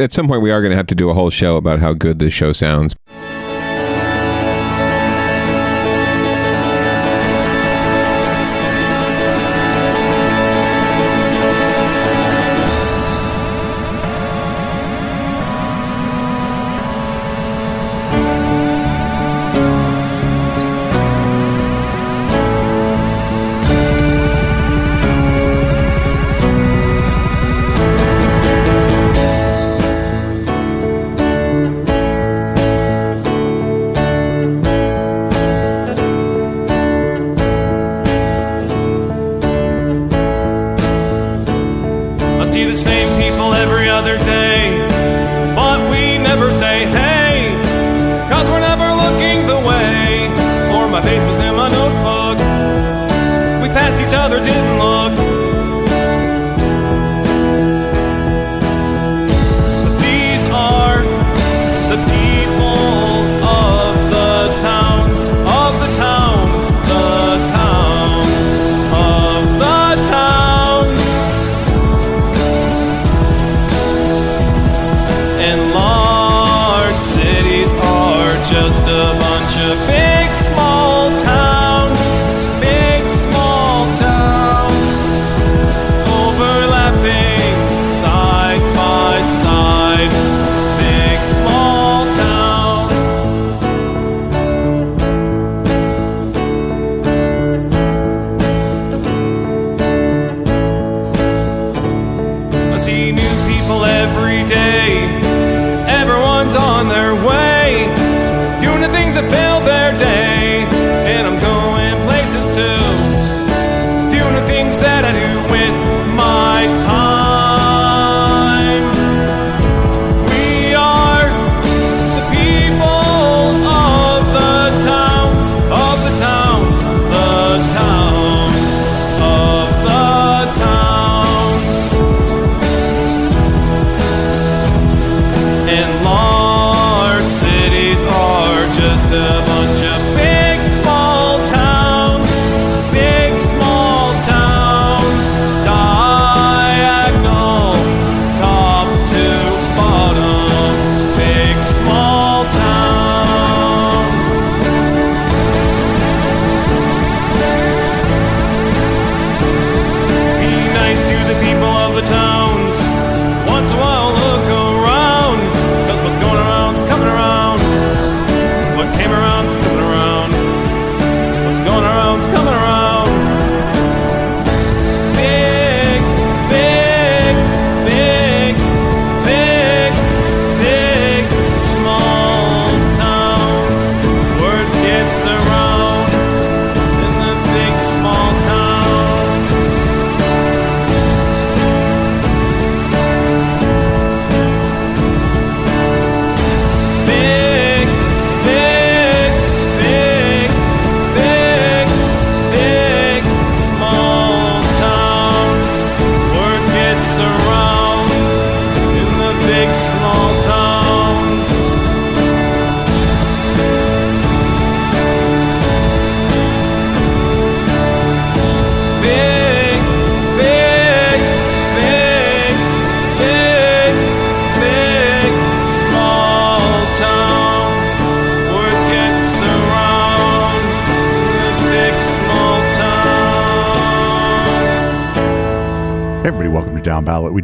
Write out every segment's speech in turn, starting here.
at some point we are going to have to do a whole show about how good this show sounds.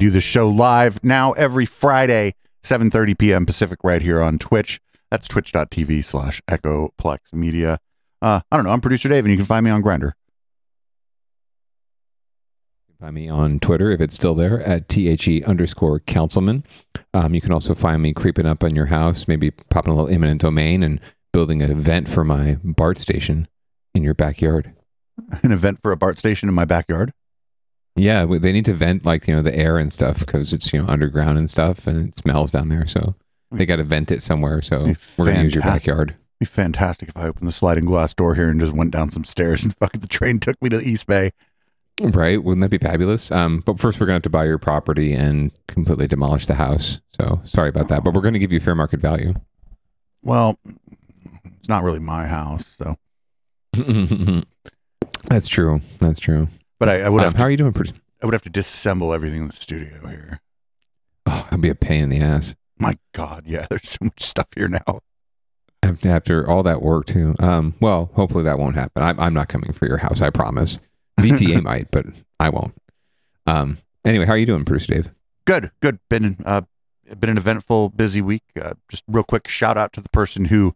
Do this show live now every Friday, 7.30 p.m. Pacific right here on Twitch. That's twitch.tv slash echoplex media. Uh, I don't know. I'm producer Dave, and you can find me on Grindr. Find me on Twitter if it's still there at the underscore councilman. Um, you can also find me creeping up on your house, maybe popping a little eminent domain and building an event for my BART station in your backyard. An event for a BART station in my backyard. Yeah, they need to vent like you know the air and stuff because it's you know underground and stuff and it smells down there. So they got to vent it somewhere. So we're gonna use your backyard. It'd be fantastic if I opened the sliding glass door here and just went down some stairs and fucking the train took me to East Bay. Right? Wouldn't that be fabulous? Um, but first, we're going to have to buy your property and completely demolish the house. So sorry about that, but we're going to give you fair market value. Well, it's not really my house, so. That's true. That's true. But I, I would Um, have how are you doing? Pres- I would have to disassemble everything in the studio here. Oh, it'll be a pain in the ass. My God, yeah, there's so much stuff here now. After, after all that work too. Um, well, hopefully that won't happen. I'm, I'm not coming for your house. I promise. VTA might, but I won't. Um, anyway, how are you doing, Bruce Dave? Good, good. Been uh, been an eventful, busy week. Uh, just real quick shout out to the person who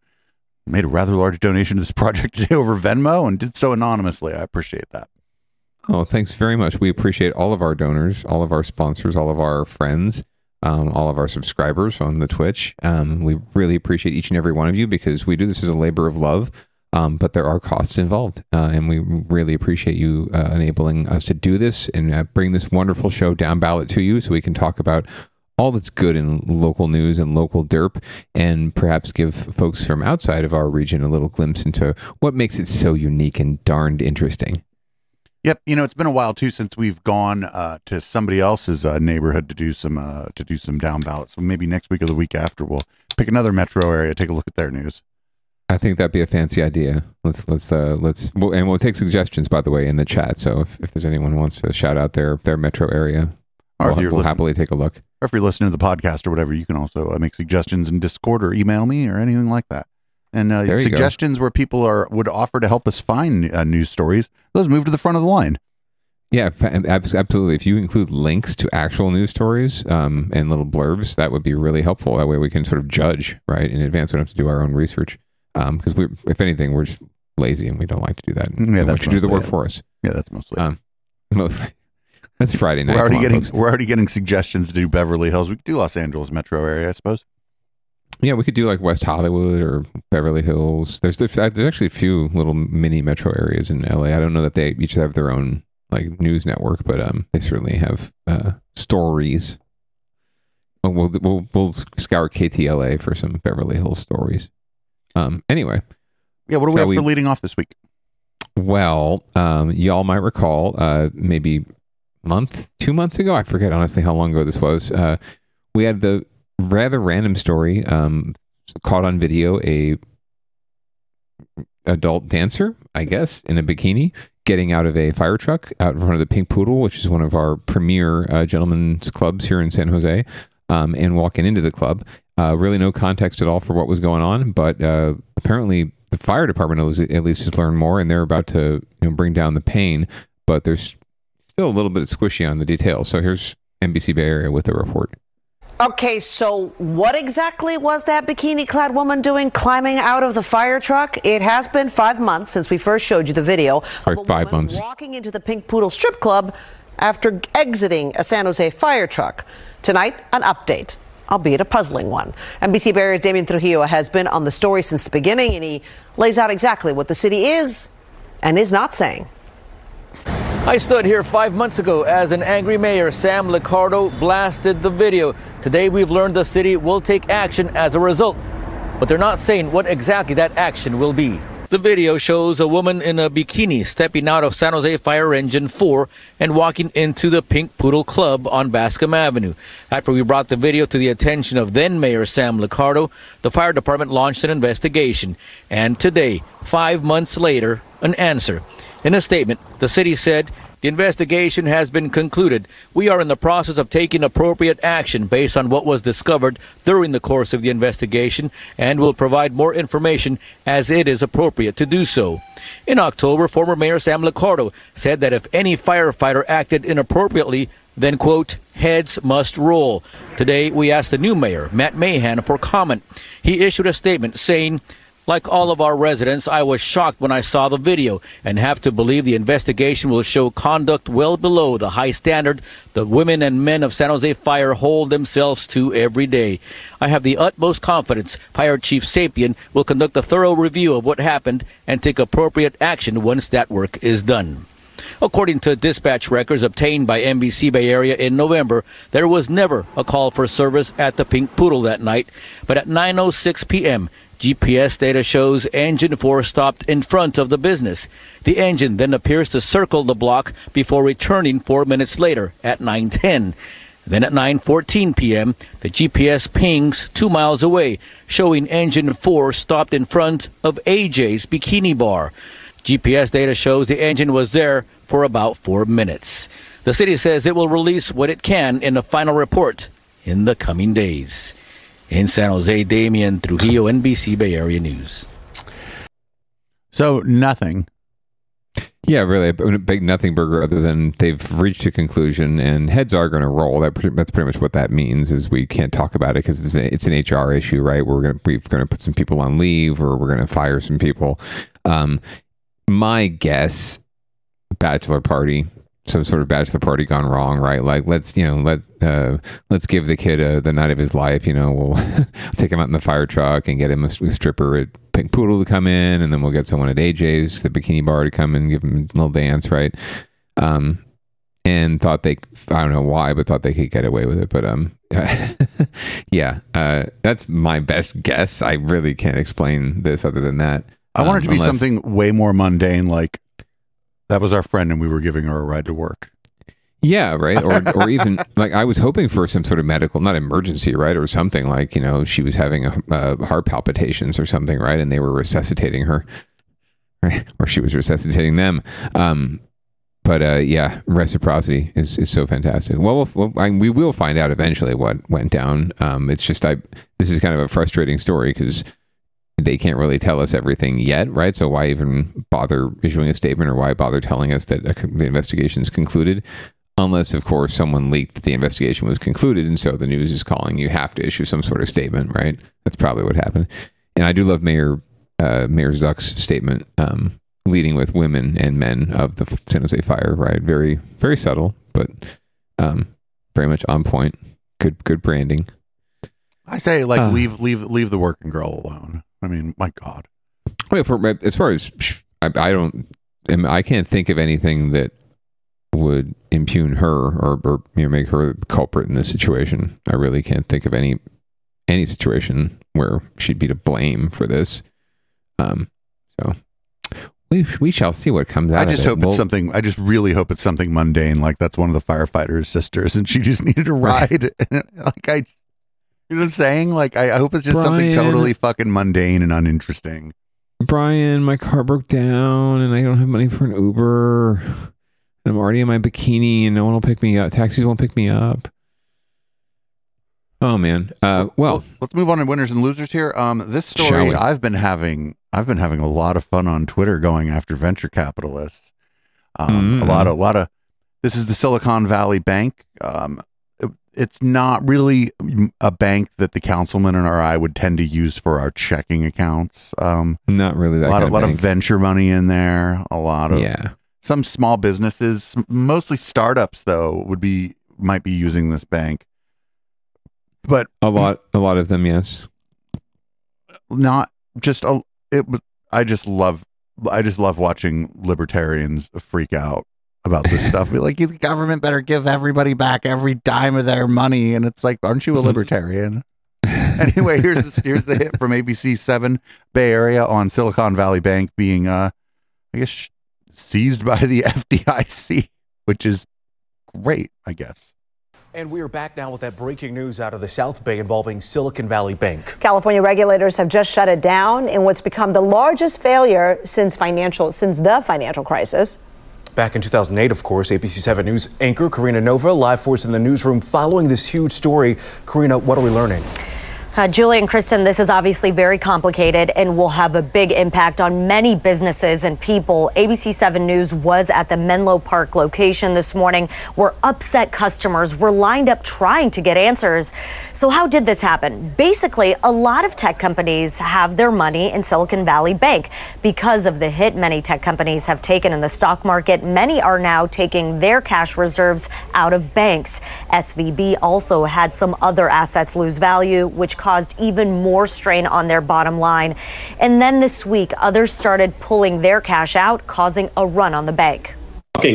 made a rather large donation to this project today over Venmo and did so anonymously. I appreciate that. Oh, thanks very much. We appreciate all of our donors, all of our sponsors, all of our friends, um, all of our subscribers on the Twitch. Um, we really appreciate each and every one of you because we do this as a labor of love. Um, but there are costs involved, uh, and we really appreciate you uh, enabling us to do this and uh, bring this wonderful show down ballot to you, so we can talk about all that's good in local news and local derp, and perhaps give folks from outside of our region a little glimpse into what makes it so unique and darned interesting. Yep, you know it's been a while too since we've gone uh, to somebody else's uh, neighborhood to do some uh, to do some down ballot. So maybe next week or the week after, we'll pick another metro area, take a look at their news. I think that'd be a fancy idea. Let's let's uh let's we'll, and we'll take suggestions by the way in the chat. So if, if there's anyone who wants to shout out their their metro area, Or we'll, if you're we'll happily take a look. or if you're listening to the podcast or whatever, you can also uh, make suggestions in Discord or email me or anything like that. And uh, you go. suggestions where people are would offer to help us find uh, news stories, those move to the front of the line. Yeah, absolutely. If you include links to actual news stories um, and little blurbs, that would be really helpful. That way we can sort of judge right in advance. We don't have to do our own research because we, if anything, we're just lazy and we don't like to do that. Yeah, that's you do the mostly work it. for us. Yeah, that's mostly. Um, Mostly. That's Friday night. we're already on, getting folks. we're already getting suggestions to do Beverly Hills. We could do Los Angeles metro area, I suppose. Yeah, we could do like West Hollywood or Beverly Hills. There's there's, actually a few little mini metro areas in LA. I don't know that they each have their own like news network, but um, they certainly have uh, stories. Well, we'll we'll we'll scour KTLA for some Beverly Hills stories. Um, anyway, Yeah, what do we have we- for leading off this week? well, um, y'all might recall, uh, maybe month, two months ago, I forget honestly how long ago this was. Uh, we had the rather random story um, caught on video a adult dancer, I guess, in a bikini, getting out of a fire truck out in front of the Pink Poodle, which is one of our premier uh, gentlemen's clubs here in San Jose, um, and walking into the club. Uh, really, no context at all for what was going on, but uh, apparently the fire department at least- has learned more, and they're about to you know, bring down the pain. But there's still a little bit of squishy on the details. So here's NBC Bay Area with a report. Okay, so what exactly was that bikini clad woman doing climbing out of the fire truck? It has been five months since we first showed you the video of a five woman months. walking into the Pink Poodle strip club after exiting a San Jose fire truck. Tonight, an update, albeit a puzzling one. NBC Bay Area's Damian Trujillo has been on the story since the beginning, and he lays out exactly what the city is and is not saying. I stood here five months ago as an angry mayor, Sam Liccardo, blasted the video. Today we've learned the city will take action as a result, but they're not saying what exactly that action will be. The video shows a woman in a bikini stepping out of San Jose Fire Engine 4 and walking into the Pink Poodle Club on Bascom Avenue. After we brought the video to the attention of then Mayor Sam Liccardo, the fire department launched an investigation. And today, five months later, an answer. In a statement, the city said the investigation has been concluded. We are in the process of taking appropriate action based on what was discovered during the course of the investigation and will provide more information as it is appropriate to do so. In October, former Mayor Sam Liccardo said that if any firefighter acted inappropriately, then, quote, heads must roll. Today, we asked the new mayor, Matt Mahan, for comment. He issued a statement saying, like all of our residents, I was shocked when I saw the video and have to believe the investigation will show conduct well below the high standard the women and men of San Jose Fire hold themselves to every day. I have the utmost confidence Fire Chief Sapien will conduct a thorough review of what happened and take appropriate action once that work is done. According to dispatch records obtained by NBC Bay Area in November, there was never a call for service at the Pink Poodle that night, but at 9:06 p.m., GPS data shows engine 4 stopped in front of the business. The engine then appears to circle the block before returning 4 minutes later at 9:10. Then at 9:14 p.m., the GPS pings 2 miles away, showing engine 4 stopped in front of AJ's Bikini Bar. GPS data shows the engine was there for about 4 minutes. The city says it will release what it can in a final report in the coming days. In San Jose, Damian Trujillo, NBC Bay Area News. So nothing. Yeah, really, a big nothing burger. Other than they've reached a conclusion, and heads are going to roll. That that's pretty much what that means. Is we can't talk about it because it's, a, it's an HR issue, right? We're gonna we're going to put some people on leave, or we're going to fire some people. Um, my guess, bachelor party, some sort of bachelor party gone wrong, right? Like let's you know let uh, let's give the kid a, the night of his life. You know, we'll take him out in the fire truck and get him a, a stripper at Pink Poodle to come in, and then we'll get someone at AJ's, the bikini bar, to come and give him a little dance, right? Um, and thought they, I don't know why, but thought they could get away with it. But um, yeah, uh, that's my best guess. I really can't explain this other than that. I want it Um, to be unless- something way more mundane, like that was our friend and we were giving her a ride to work. Yeah, right. Or or even like I was hoping for some sort of medical, not emergency, right, or something like you know she was having a, uh, heart palpitations or something, right, and they were resuscitating her, right, or she was resuscitating them. Um, but uh, yeah, reciprocity is, is so fantastic. Well, we'll, well I, we will find out eventually what went down. Um, it's just I this is kind of a frustrating story because they can't really tell us everything yet, right? So why even bother issuing a statement or why bother telling us that the investigation is concluded? Unless, of course, someone leaked that the investigation was concluded, and so the news is calling you have to issue some sort of statement, right? That's probably what happened. And I do love Mayor uh, Mayor Zuck's statement, um, leading with women and men of the San Jose fire, right? Very, very subtle, but um, very much on point. Good, good branding. I say, like, Uh. leave leave leave the working girl alone. I mean, my God. Wait, for as far as I, I don't, I can't think of anything that would impugn her or, or you know make her the culprit in this situation. I really can't think of any any situation where she'd be to blame for this. Um, so we we shall see what comes out. I of just it. hope We'll- it's something. I just really hope it's something mundane, like that's one of the firefighters' sisters, and she just needed a ride. like I, you know what I'm saying? Like I, I hope it's just something totally fucking mundane and uninteresting. Brian, my car broke down and I don't have money for an Uber. I'm already in my bikini and no one will pick me up. Taxis won't pick me up. Oh man. Uh, well, let's move on to winners and losers here. Um, this story? I've been having, I've been having a lot of fun on Twitter going after venture capitalists. Um, Mm. a lot of, a lot of. This is the Silicon Valley Bank. Um, it's not really a bank that the councilman and I would tend to use for our checking accounts. Um, not really that a lot, kind of, lot of venture money in there. A lot of yeah. some small businesses, mostly startups though, would be might be using this bank, but A lot a lot of them, yes. not just a. It was. I just love. I just love watching libertarians freak out about this stuff. Be like, the government better give everybody back every dime of their money, and it's like, aren't you a Mhm. libertarian? anyway, here's the, here's the hit from ABC Seven Bay Area on Silicon Valley Bank being, uh, I guess, seized by the FDIC, which is great, I guess. And we are back now with that breaking news out of the South Bay involving Silicon Valley Bank. California regulators have just shut it down in what's become the largest failure since financial since the financial crisis. Back in 2008, of course, ABC 7 News anchor Karina Nova live for us in the newsroom following this huge story. Karina, what are we learning? Uh, Julie and Kristen, this is obviously very complicated and will have a big impact on many businesses and people. ABC 7 News was at the Menlo Park location this morning where upset customers were lined up trying to get answers. So, how did this happen? Basically, a lot of tech companies have their money in Silicon Valley Bank. Because of the hit many tech companies have taken in the stock market, many are now taking their cash reserves out of banks. SVB also had some other assets lose value, which caused even more strain on their bottom line. And then this week, others started pulling their cash out, causing a run on the bank.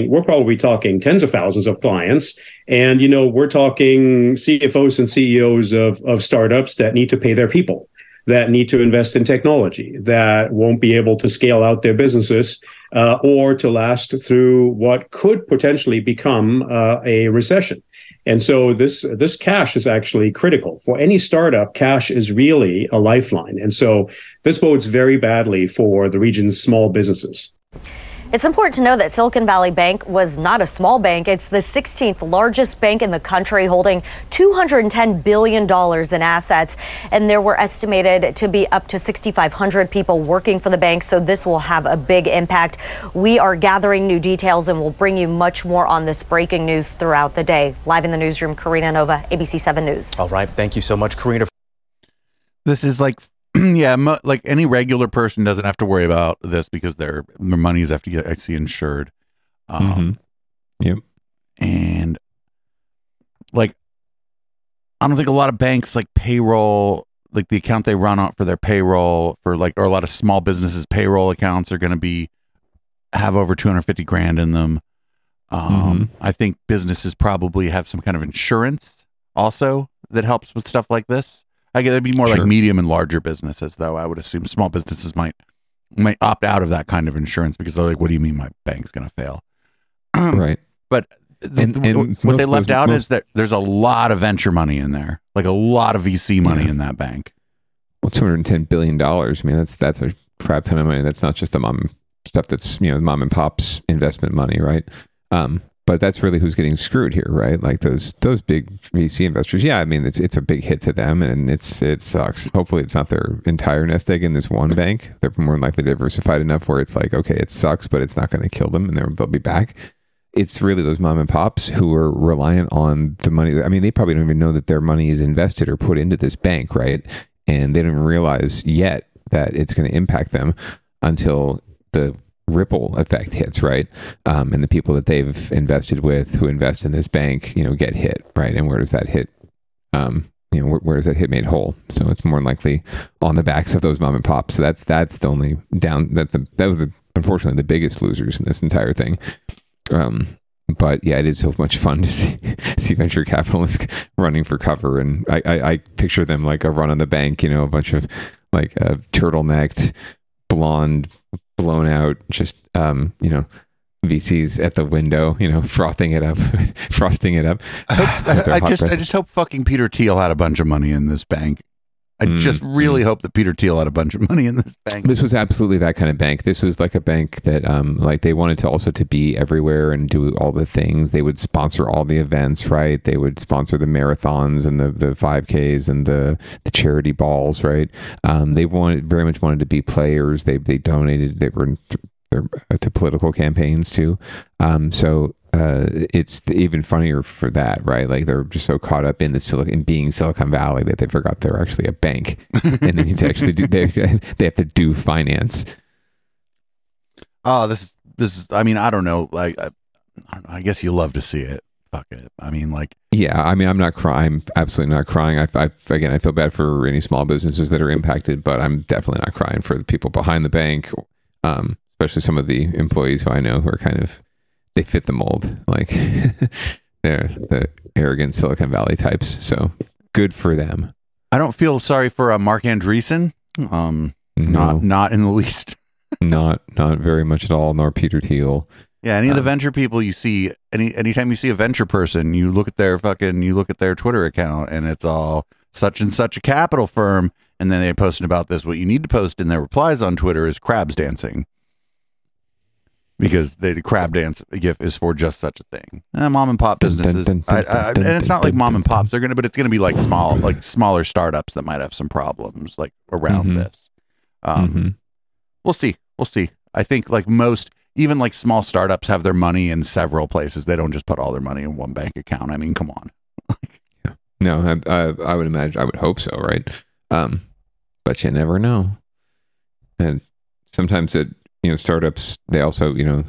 we're probably talking tens of thousands of clients. And, you know, we're talking CFOs and CEOs of, of startups that need to pay their people, that need to invest in technology, that won't be able to scale out their businesses uh, or to last through what could potentially become uh, a recession. And so this this cash is actually critical for any startup. Cash is really a lifeline, and so this bodes very badly for the region's small businesses. It's important to know that Silicon Valley Bank was not a small bank. It's the 16th largest bank in the country, holding $210 billion in assets. And there were estimated to be up to 6,500 people working for the bank. So this will have a big impact. We are gathering new details and we'll bring you much more on this breaking news throughout the day. Live in the newsroom, Karina Nova, ABC 7 News. All right. Thank you so much, Karina. This is like, yeah, mo- like any regular person doesn't have to worry about this because their their money's FDIC insured. Um, Mhm. Yep. and like I don't think a lot of banks like payroll like the account they run on for their payroll for like or a lot of small businesses payroll accounts are going to be have over 250 grand in them. Um I think businesses probably have some kind of insurance also that helps with stuff like this. I get it'd be more Sure. like medium and larger businesses though. I would assume small businesses might might opt out of that kind of insurance because they're like what do you mean my bank's going to fail? Right. But the, And- and what most they left out most- is that there's a lot of venture money in there, like a lot of VC money Yeah. in that bank. Well, two hundred and ten billion dollars. I mean, that's that's a crap ton of money. That's not just the mom stuff. That's you know mom and pop's investment money, right? Um, but that's really who's getting screwed here, right? Like those those big VC investors. Yeah, I mean it's it's a big hit to them, and it's it sucks. Hopefully, it's not their entire nest egg in this one bank. They're more likely diversified enough where it's like, okay, it sucks, but it's not going to kill them, and they'll they'll be back. It's really those mom and pops who are reliant on the money. I mean, they probably don't even know that their money is invested or put into this bank, right? And they don't realize yet that it's going to impact them until the ripple effect hits, right? Um, and the people that they've invested with, who invest in this bank, you know, get hit, right? And where does that hit? Um, you know, where, where does that hit made whole? So it's more likely on the backs of those mom and pops. So that's that's the only down that the that was the unfortunately the biggest losers in this entire thing. Um, but yeah, it is so much fun to see see venture capitalists running for cover, and I, I, I picture them like a run on the bank, you know, a bunch of like uh, turtlenecked, blonde, blown out, just um, you know, VCs at the window, you know, frothing it up, frosting it up. I hot just I just hope fucking Peter Thiel had a bunch of money in this bank. I Mm, just really hope that Peter Thiel had a bunch of money in this bank. This was absolutely that kind of bank. This was like a bank that, um, like they wanted to also to be everywhere and do all the things. They would sponsor all the events, right? They would sponsor the marathons and the the five Ks and the the charity balls, right? Um, they wanted very much wanted to be players. They they donated. They were uh, to political campaigns too. Um, so uh, it's even funnier for that, right? Like they're just so caught up in the Silicon, in being Silicon Valley that they forgot they're actually a bank, and they need to actually do they they have to do finance. Oh, this is this is. I mean, I don't know. Like, I, I don't know. I guess you love to see it. Fuck it. I mean, like, Yeah, I mean, I'm not crying. I'm absolutely not crying. I, I again, I feel bad for any small businesses that are impacted, but I'm definitely not crying for the people behind the bank, um, especially some of the employees who I know who are kind of they fit the mold, like they're the arrogant Silicon Valley types. So good for them. I don't feel sorry for uh, Marc Andreessen. Um, not No, not in the least. not not very much at all. Nor Peter Thiel. Yeah, any of the Um, venture people you see, any anytime you see a venture person, you look at their fucking, you look at their Twitter account, and it's all such and such a capital firm, and then they're posting about this. What you need to post in their replies on Twitter is crabs dancing, because the crab dance gif is for just such a thing. Eh, mom and pop Dun, dun, businesses, dun, I, dun, I, dun, and it's not like mom and pops. They're gonna, but it's gonna be like small, like smaller startups that might have some problems, like around Mhm. this. Um, Mhm. we'll see. We'll see. I think like most, even like small startups have their money in several places. They don't just put all their money in one bank account. I mean, come on. No, I, I, I would imagine, I would hope so, right? Um, but you never know. And sometimes it, you know, startups, they also, you know,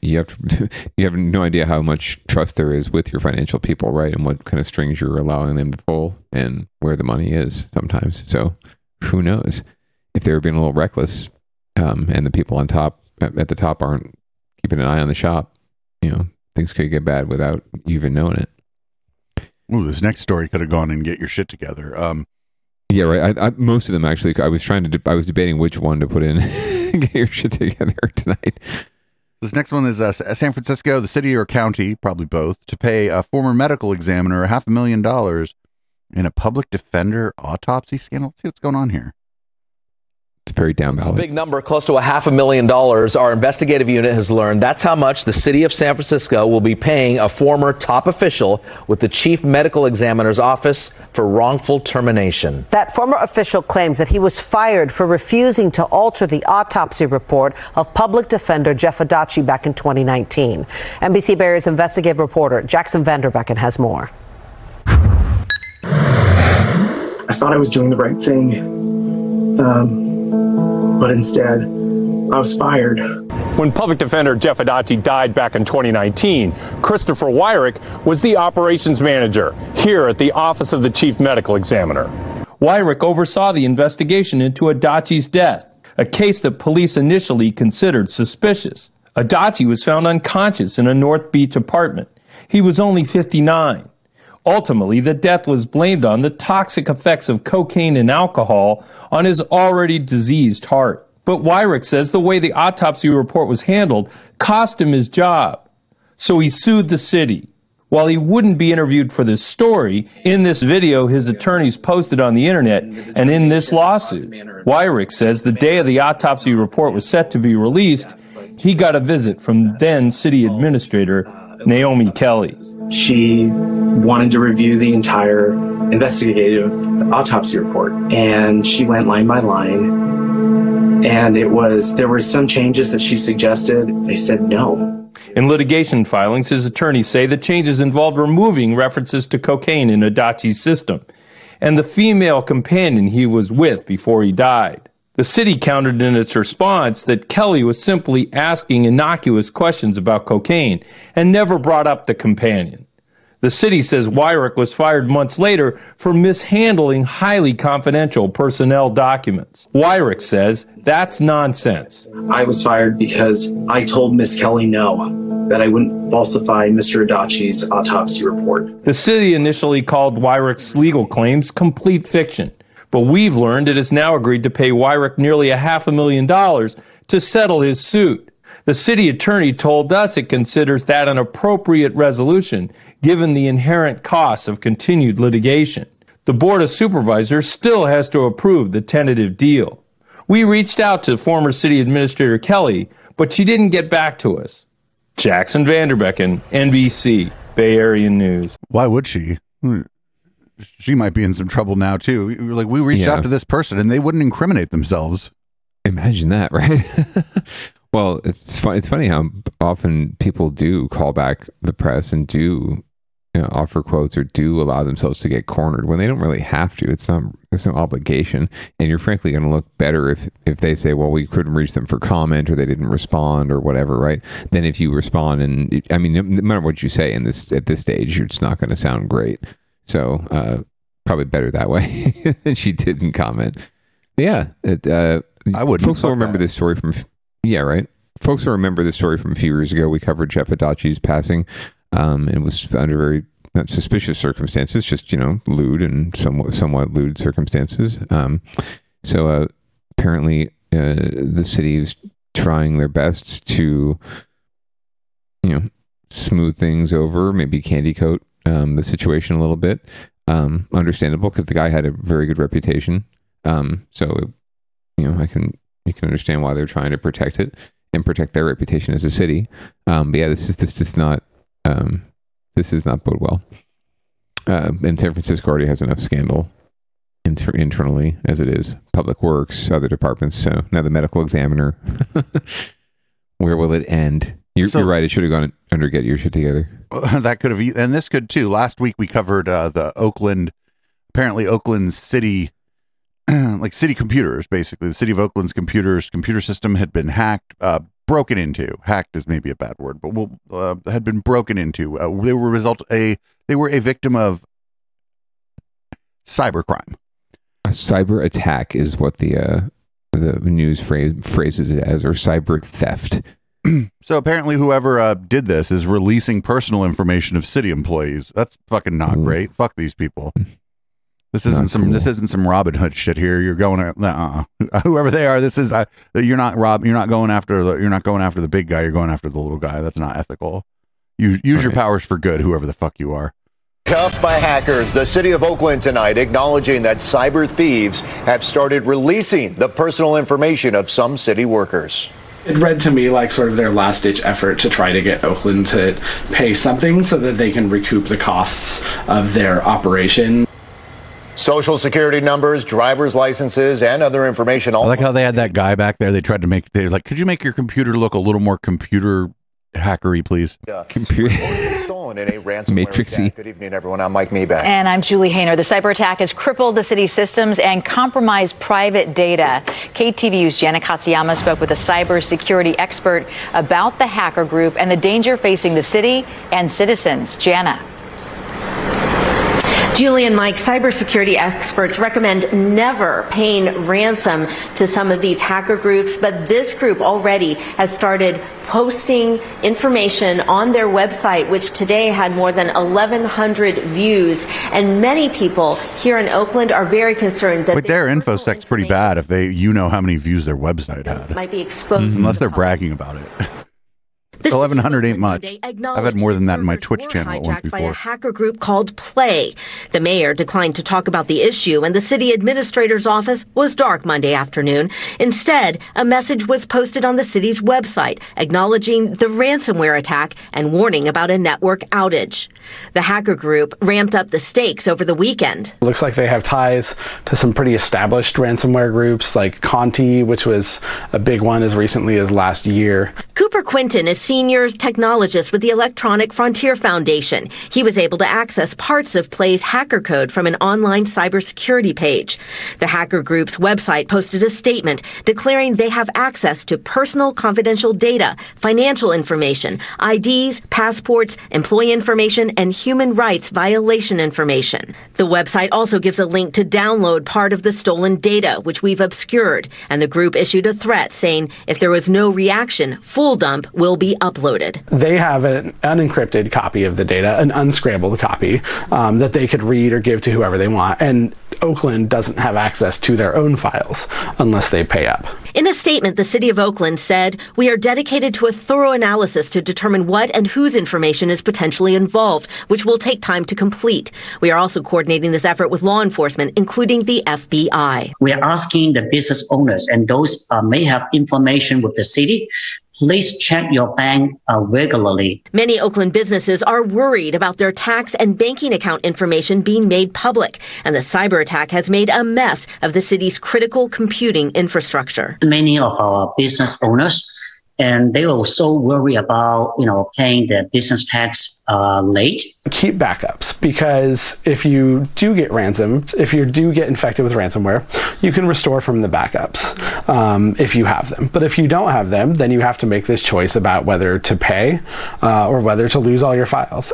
you have to, you have no idea how much trust there is with your financial people, right? And what kind of strings you're allowing them to pull and where the money is sometimes. So who knows if they were being a little reckless, um, and the people on top at, at the top aren't keeping an eye on the shop, you know, things could get bad without even knowing it. Ooh, this next story could have gone and get your shit together. Um, Yeah, right. I, I, most of them actually. I was trying to. De- I was debating which one to put in. Get your shit together tonight. this next one is uh, San Francisco, the city or county, probably both, to pay a former medical examiner half a million dollars in a public defender autopsy scandal. Let's see what's going on here. It's very down ballot. Big number, close to a half a million dollars. Our investigative unit has learned that's how much the city of San Francisco will be paying a former top official with the chief medical examiner's office for wrongful termination. That former official claims that he was fired for refusing to alter the autopsy report of public defender Jeff Adachi back in 2019. NBC Bay Area's investigative reporter Jaxon Van Derbeken has more. I thought I was doing the right thing, um, but instead, I was fired. When public defender Jeff Adachi died back in 2019, Christopher Wyrick was the operations manager here at the Office of the Chief Medical Examiner. Wyrick oversaw the investigation into Adachi's death, a case that police initially considered suspicious. Adachi was found unconscious in a North Beach apartment. He was only 59. Ultimately, the death was blamed on the toxic effects of cocaine and alcohol on his already diseased heart. But Wyrick says the way the autopsy report was handled cost him his job. So he sued the city. While he wouldn't be interviewed for this story, in this video his attorneys posted on the internet and in this lawsuit, Wyrick says the day of the autopsy report was set to be released, he got a visit from then city administrator Naomi Kelly. She wanted to review the entire investigative autopsy report, and she went line by line. And it was, there were some changes that she suggested. They said no. In litigation filings, his attorneys say the changes involved removing references to cocaine in Adachi's system and the female companion he was with before he died. The city countered in its response that Kelly was simply asking innocuous questions about cocaine and never brought up the companion. The city says Wyrick was fired months later for mishandling highly confidential personnel documents. Wyrick says that's nonsense. I was fired because I told Miss Kelly no, that I wouldn't falsify Mr. Adachi's autopsy report. The city initially called Wyrick's legal claims complete fiction, but we've learned it has now agreed to pay Wyrick nearly a half a million dollars to settle his suit. The city attorney told us it considers that an appropriate resolution given the inherent costs of continued litigation. The Board of Supervisors still has to approve the tentative deal. We reached out to former City Administrator Kelly, but she didn't get back to us. Jaxon Van Derbeken, NBC, Bay Area News. Why would she? Hmm. She might be in some trouble now too. Like we reached Yeah. out to this person and they wouldn't incriminate themselves. Imagine that, right? well, it's fun, it's funny how often people do call back the press and do you know, offer quotes or do allow themselves to get cornered when they don't really have to. It's not it's no obligation, and you're frankly going to look better if if they say, "Well, we couldn't reach them for comment or they didn't respond or whatever," right? Then if you respond and I mean, no no matter what you say in this at this stage, it's not going to sound great. So uh, probably better that way she didn't comment. Yeah, it, uh, I wouldn't. Folks will remember that. this story from. Yeah, right. Folks will remember this story from a few years ago. We covered Jeff Adachi's passing. Um, it was under very not suspicious circumstances, just you know, lewd and somewhat somewhat lewd circumstances. Um, so uh, apparently, uh, the city is trying their best to, you know, smooth things over, maybe candy coat um, the situation a little bit. Um, understandable because the guy had a very good reputation. Um, so, you know, I can you can understand why they're trying to protect it and protect their reputation as a city. Um, but yeah, this is this does not um, this is not bode well. Uh, and San Francisco already has enough scandal inter- internally as it is. Public Works, other departments. So now the medical examiner. Where will it end? You're, So- you're right. It should have gone under. Get your shit together. that could have, and this could too. Last week we covered uh, the Oakland, apparently Oakland city, like city computers, basically the city of Oakland's computers computer system had been hacked, uh, broken into. Hacked is maybe a bad word, but we'll, uh, had been broken into. Uh, they were result a they were a victim of cybercrime. A cyber attack is what the uh, the news phrase phrases it as, or cyber theft. So apparently, whoever uh, did this is releasing personal information of city employees. That's fucking not Ooh. great. Fuck these people. This isn't Not some. This isn't some Robin Hood shit here. You're going. Uh, uh, whoever they are, this is. Uh, you're not Rob. You're not going after. The, you're not going after the big guy. You're going after the little guy. That's not ethical. Use use your powers for good. Whoever the fuck you are. Cuffed by hackers, the city of Oakland tonight acknowledging that cyber thieves have started releasing the personal information of some city workers. It read to me like sort of their last ditch effort to try to get Oakland to pay something so that they can recoup the costs of their operation. Social security numbers, driver's licenses, and other information. I like how they had that guy back there. They tried to make. They were like, could you make your computer look a little more computer hackery, please? Yeah. Computer stolen in a ransomware Matrixy. attack. Good evening, everyone. I'm Mike Mibach. And I'm Julie Haener. The cyber attack has crippled the city's systems and compromised private data. KTVU's Jana Katsuyama spoke with a cybersecurity expert about the hacker group and the danger facing the city and citizens. Jana. Julie and Mike, cybersecurity experts recommend never paying ransom to some of these hacker groups, but this group already has started posting information on their website, which today had more than 1,100 views. And many people here in Oakland are very concerned that But their infosec's pretty bad if they you know how many views their website had. might be exposed. Unless they're bragging about it. Eleven hundred ain't much. I've had more than that in my Twitch channel at once hijacked by a hacker group called Play. The mayor declined to talk about the issue, and the city administrator's office was dark Monday afternoon. Instead, a message was posted on the city's website acknowledging the ransomware attack and warning about a network outage. The hacker group ramped up the stakes over the weekend. It looks like they have ties to some pretty established ransomware groups like Conti, which was a big one as recently as last year. Cooper Quinton is senior technologist with the Electronic Frontier Foundation. He was able to access parts of Play's hacker code from an online cybersecurity page. The hacker group's website posted a statement declaring they have access to personal confidential data, financial information, IDs, passports, employee information, and human rights violation information. The website also gives a link to download part of the stolen data, which we've obscured, and the group issued a threat saying if there was no reaction, full dump will be uploaded. They have an unencrypted copy of the data, an unscrambled copy um, that they could read or give to whoever they want. And Oakland doesn't have access to their own files unless they pay up. In a statement, the City of Oakland said, We are dedicated to a thorough analysis to determine what and whose information is potentially involved, which will take time to complete. We are also coordinating this effort with law enforcement, including the FBI. We are asking the business owners and those uh, may have information with the city, please check your bank uh, regularly. Many Oakland businesses are worried about their tax and banking account information being made public, and the cyber attack has made a mess of the city's critical computing infrastructure. Many of our business owners and they will also worry about you know paying their business tax uh, late. Keep backups because if you do get ransomed, if you do get infected with ransomware, you can restore from the backups um, if you have them. But if you don't have them, then you have to make this choice about whether to pay uh, or whether to lose all your files.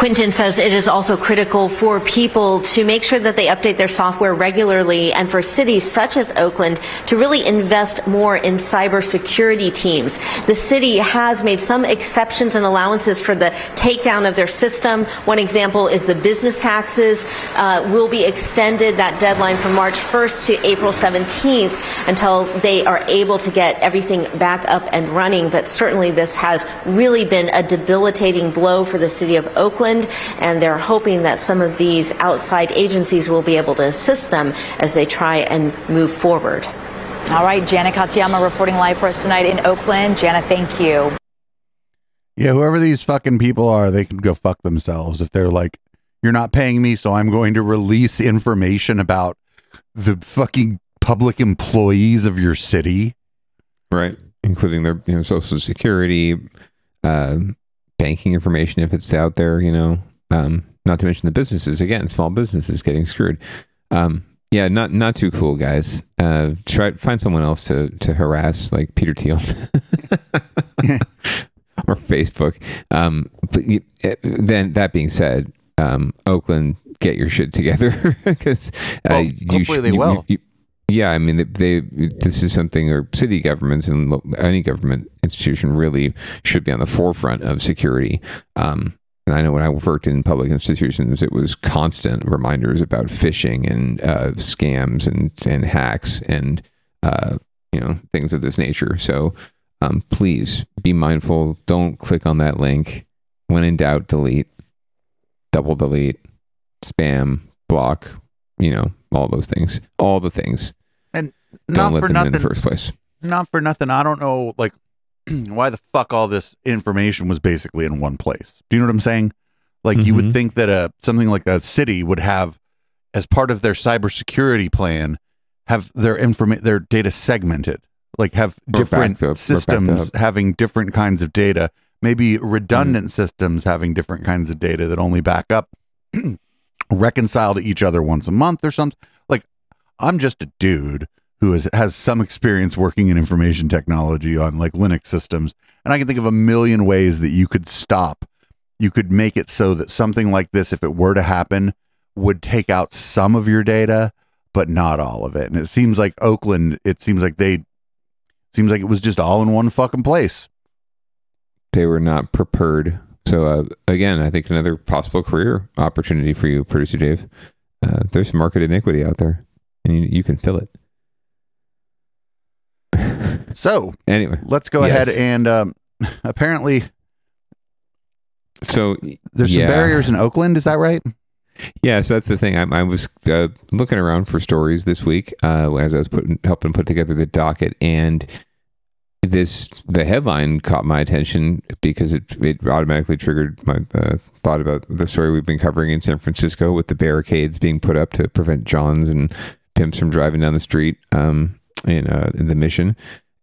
Quinton says it is also critical for people to make sure that they update their software regularly and for cities such as Oakland to really invest more in cybersecurity teams. The city has made some exceptions and allowances for the takedown of their system. One example is the business taxes uh, will be extended that deadline from March 1st to April 17th until they are able to get everything back up and running. But certainly this has really been a debilitating blow for the city of Oakland and they're hoping that some of these outside agencies will be able to assist them as they try and move forward. All right, Jana Katsuyama reporting live for us tonight in Oakland. Jana, thank you. Yeah, whoever these fucking people are, they can go fuck themselves if they're like, you're not paying me, so I'm going to release information about the fucking public employees of your city. Right. Including their you know, social security, uh, banking information if it's out there, you know. Um, not to mention the businesses again, small businesses getting screwed. Um, yeah, not not too cool, guys. Uh, try find someone else to to harass, like Peter Thiel or Facebook. Um, but you- uh, then that being said, um, Oakland, get your shit together because uh, Well, you hopefully sh- they you- will. you- yeah, I mean, they, they this is something, or city governments and any government institution really should be on the forefront of security. Um, and I know when I worked in public institutions, it was constant reminders about phishing and uh, scams and and hacks and uh, you know things of this nature. So um, please be mindful. Don't click on that link. when in doubt, delete, double delete, spam, block, you know, all those things, all the things. Not for them in nothing. the first place. Not for nothing. I don't know, like, why the fuck all this information was basically in one place. Do you know what I'm saying? Like, you would Mhm. think that a something like a city would have, as part of their cybersecurity plan, have their informa- their data segmented, like have different backed up- or backed systems having different kinds of data, maybe redundant Mm. systems having different kinds of data that only back up, reconcile to each other once a month or something. Like, I'm just a dude who has, has some experience working in information technology on like Linux systems. And I can think of a million ways that you could stop. You could make it so that something like this, if it were to happen, would take out some of your data, but not all of it. And it seems like Oakland, it seems like they, seems like it was just all in one fucking place. They were not prepared. So uh, again, I think another possible career opportunity for you, producer Dave. Uh, there's market iniquity out there, and you, you can fill it. So anyway, let's go Yes. ahead and um, apparently So there's yeah. some barriers in Oakland. Is that right? Yeah, so that's the thing. I, I was uh, looking around for stories this week uh, as I was putting helping put together the docket, and this the headline caught my attention because it it automatically triggered my uh, thought about the story we've been covering in San Francisco with the barricades being put up to prevent Johns and pimps from driving down the street um, in uh, in the mission.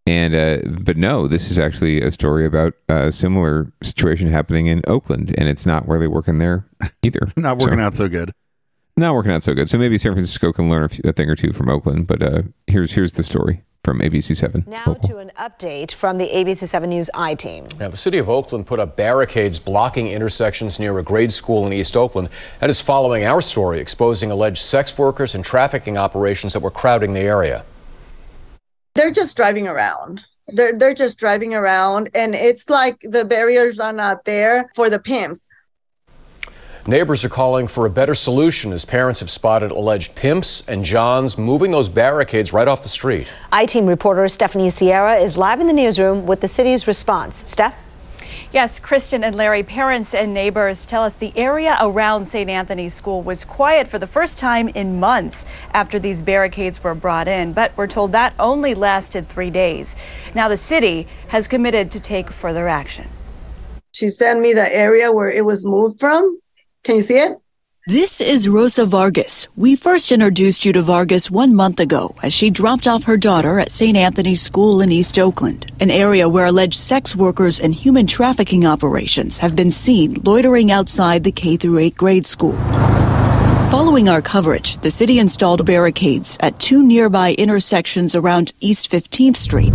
And uh, but no, this is actually a story about a similar situation happening in Oakland, and it's not really working there either. Not working out so good. Not working out so good. So maybe San Francisco can learn a, few, a thing or two from Oakland. But uh, here's here's the story from ABC Seven. Now to an update from the ABC7 News I team. Now, the city of Oakland put up barricades blocking intersections near a grade school in East Oakland. That is following our story exposing alleged sex workers and trafficking operations that were crowding the area. They're just driving around. They're they're just driving around, and it's like the barriers are not there for the pimps. Neighbors are calling for a better solution as parents have spotted alleged pimps and Johns moving those barricades right off the street. I team reporter Stephanie Sierra is live in the newsroom with the city's response. Steph? Yes, Kristen and Larry, parents and neighbors tell us the area around St. Anthony's School was quiet for the first time in months after these barricades were brought in, but we're told that only lasted three days. Now the city has committed to take further action. She sent me the area where it was moved from. Can you see it? This is Rosa Vargas. We first introduced you to Vargas one month ago as she dropped off her daughter at St. Anthony's School in East Oakland, an area where alleged sex workers and human trafficking operations have been seen loitering outside the K 8 grade school. Following our coverage, the city installed barricades at two nearby intersections around East 15th Street.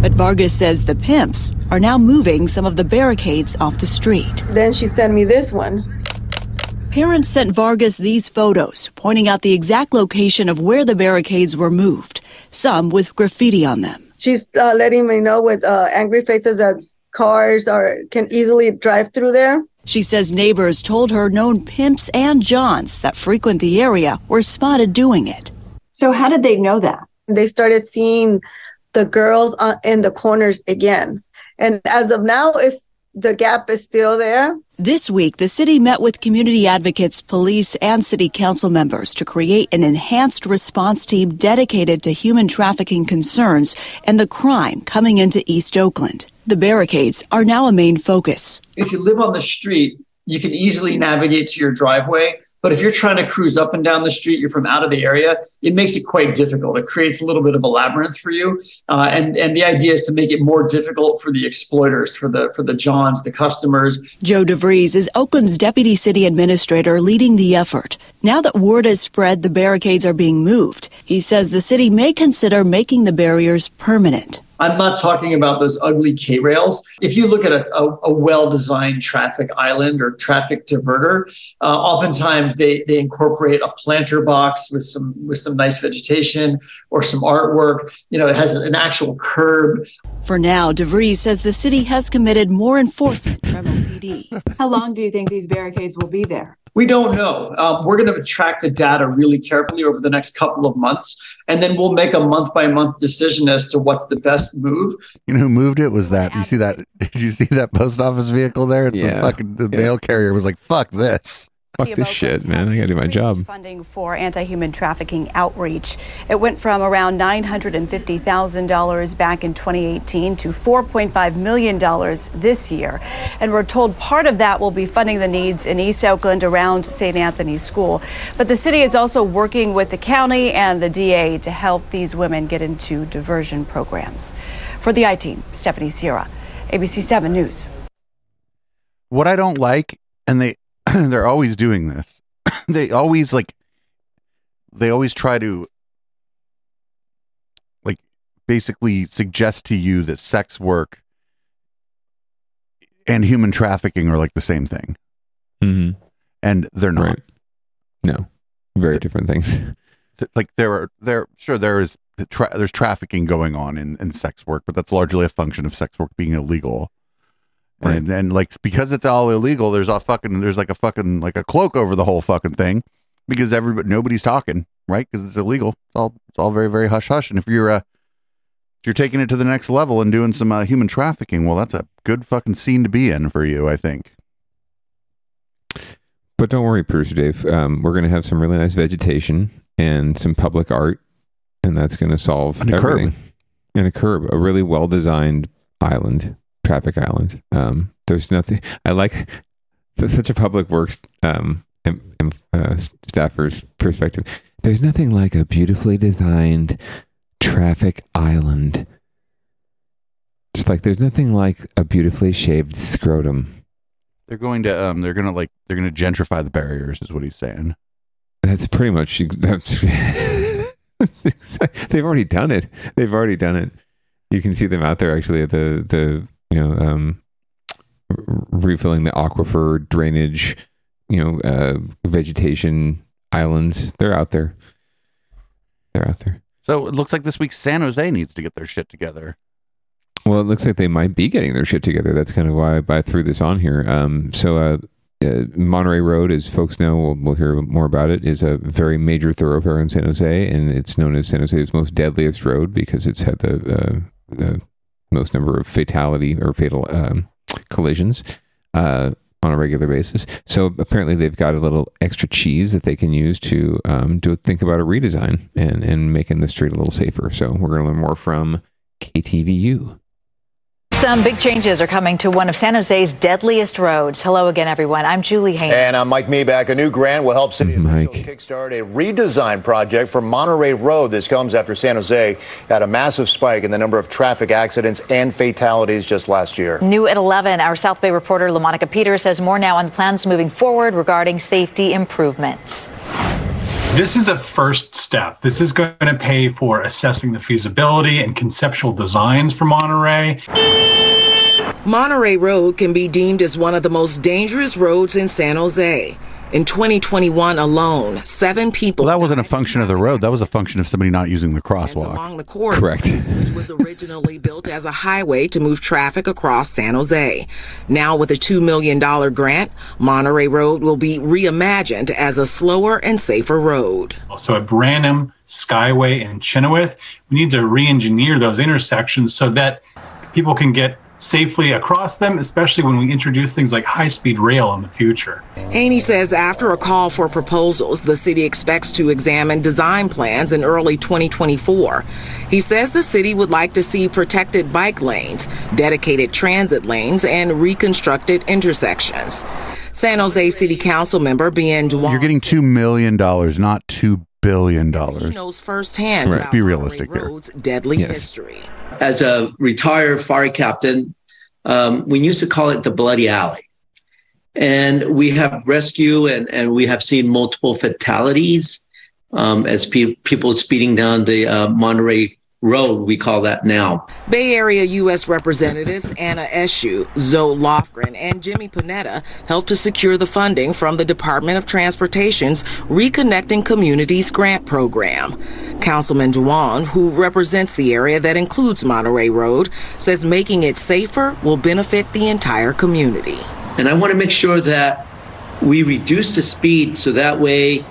But Vargas says the pimps are now moving some of the barricades off the street. Then she sent me this one. Parents sent Vargas these photos, pointing out the exact location of where the barricades were moved, some with graffiti on them. She's uh, letting me know with uh, angry faces that cars are can easily drive through there. She says neighbors told her known pimps and Johns that frequent the area were spotted doing it. So how did they know that? They started seeing the girls uh, in the corners again, and as of now, it's the gap is still there. This week, the city met with community advocates, police, and city council members to create an enhanced response team dedicated to human trafficking concerns and the crime coming into East Oakland. The barricades are now a main focus. if you live on the street, you can easily navigate to your driveway. But if you're trying to cruise up and down the street, you're from out of the area, it makes it quite difficult. It creates a little bit of a labyrinth for you. Uh, and, and the idea is to make it more difficult for the exploiters, for the for the Johns, the customers. Joe DeVries is Oakland's deputy city administrator leading the effort. Now that word has spread the barricades are being moved, he says the city may consider making the barriers permanent. I'm not talking about those ugly K rails. If you look at a, a, a well designed traffic island or traffic diverter, uh, oftentimes they, they incorporate a planter box with some with some nice vegetation or some artwork. You know, it has an actual curb. For now, DeVries says the city has committed more enforcement from OPD. How long do you think these barricades will be there? We don't know. Um, we're going to track the data really carefully over the next couple of months, and then we'll make a month by month decision as to what's the best move. You know who moved it was that. You see that? Did you see that post office vehicle there? Yeah. The fucking the mail carrier was like, "Fuck this." Fuck this shit, man. I gotta do my job. funding for anti-human trafficking outreach. It went from around $950,000 back in 2018 to $4.5 million this year. And we're told part of that will be funding the needs in East Oakland around St. Anthony's School. But the city is also working with the county and the DA to help these women get into diversion programs. For the I-Team, Stephanie Sierra, ABC 7 News. What I don't like, and they they're always doing this. they always like they always try to like basically suggest to you that sex work and human trafficking are like the same thing. Mm-hmm. And they're not. No. Very different things. Like there are there sure there is tra- there's trafficking going on in, in sex work, but that's largely a function of sex work being illegal. And then like because it's all illegal, there's a fucking there's like a fucking like a cloak over the whole fucking thing because everybody nobody's talking, right? Because it's illegal. It's all it's all very very hush hush. And if you're uh if you're taking it to the next level and doing some uh, human trafficking, well, that's a good fucking scene to be in for you, I think. But don't worry, producer Dave. Um, we're going to have some really nice vegetation and some public art, and that's going to solve And a curb. everything. And a curb, a really well designed island, traffic island. Um, there's nothing. I like such a public works um, em- em- uh, staffer's perspective. There's nothing like a beautifully designed traffic island. Just like there's nothing like a beautifully shaved scrotum. They're going to um they're gonna like they're gonna gentrify the barriers, is what he's saying. That's pretty much that's they've already done it. They've already done it. You can see them out there actually at the the you know um refilling the aquifer drainage, you know, uh vegetation islands. They're out there. They're out there. So it looks like this week San Jose needs to get their shit together. Well, it looks like they might be getting their shit together. That's kind of why I threw this on here. Um, so, uh, uh, Monterey Road, as folks know, we'll, we'll hear more about it, is a very major thoroughfare in San Jose, and it's known as San Jose's most deadliest road because it's had the, uh, the most number of fatality or fatal um, collisions uh, on a regular basis. So apparently, they've got a little extra cheese that they can use to um, do think about a redesign and and making the street a little safer. So we're going to learn more from KTVU. Some big changes are coming to one of San Jose's deadliest roads. Hello again, everyone. I'm Julie Haener. And I'm Mike Mibach. A new grant will help mm, city officials kickstart a redesign project for Monterey Road. This comes after San Jose had a massive spike in the number of traffic accidents and fatalities just last year. New at 11, our South Bay reporter LaMonica Peters has more now on the plans moving forward regarding safety improvements. This is a first step. This is going to pay for assessing the feasibility and conceptual designs for Monterey. Monterey Road can be deemed as one of the most dangerous roads in San Jose. In 2021 alone, seven people Well, that wasn't a function of the road. That was a function of somebody not using the crosswalk. along the corridor, Correct. which was originally built as a highway to move traffic across San Jose. Now, with a $2 million grant, Monterey Road will be reimagined as a slower and safer road. So at Branham, Skyway, and Chynoweth, we need to re-engineer those intersections so that people can get safely across them, especially when we introduce things like high-speed rail in the future. Haney says after a call for proposals, the city expects to examine design plans in early 2024. He says the city would like to see protected bike lanes, dedicated transit lanes, and reconstructed intersections. San Jose City Council member Bien Doan You're getting two million dollars, not two billion dollars. He knows firsthand Right. about Be realistic here. Road's deadly history. As a retired fire captain, um, we used to call it the Bloody Alley. And we have rescue and, and we have seen multiple fatalities um, as pe- people speeding down the uh, Monterey Road, we call that now. Bay Area U.S. Representatives Anna Eshoo, Zoe Lofgren, and Jimmy Panetta helped to secure the funding from the Department of Transportation's Reconnecting Communities grant program. Councilman Doan, who represents the area that includes Monterey Road, says making it safer will benefit the entire community. And I want to make sure that we reduce the speed so that way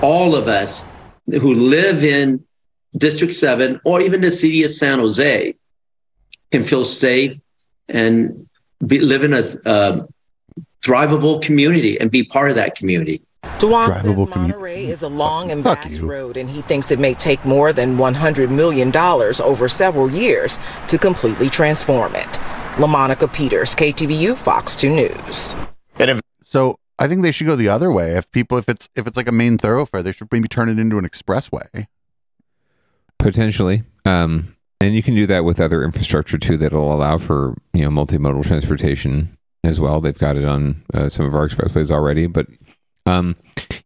all of us who live in District 7 or even the city of San Jose can feel safe and be, live in a uh, thrivable community and be part of that community. Doan says Monterey is a long and vast road, and he thinks it may take more than $100 million over several years to completely transform it. LaMonica Peters, KTVU, Fox 2 News. And So I think they should go the other way. If people, if it's if it's like a main thoroughfare, they should maybe turn it into an expressway. Potentially. Um, and you can do that with other infrastructure too that'll allow for you know multimodal transportation as well. They've got it on uh, some of our expressways already, but um,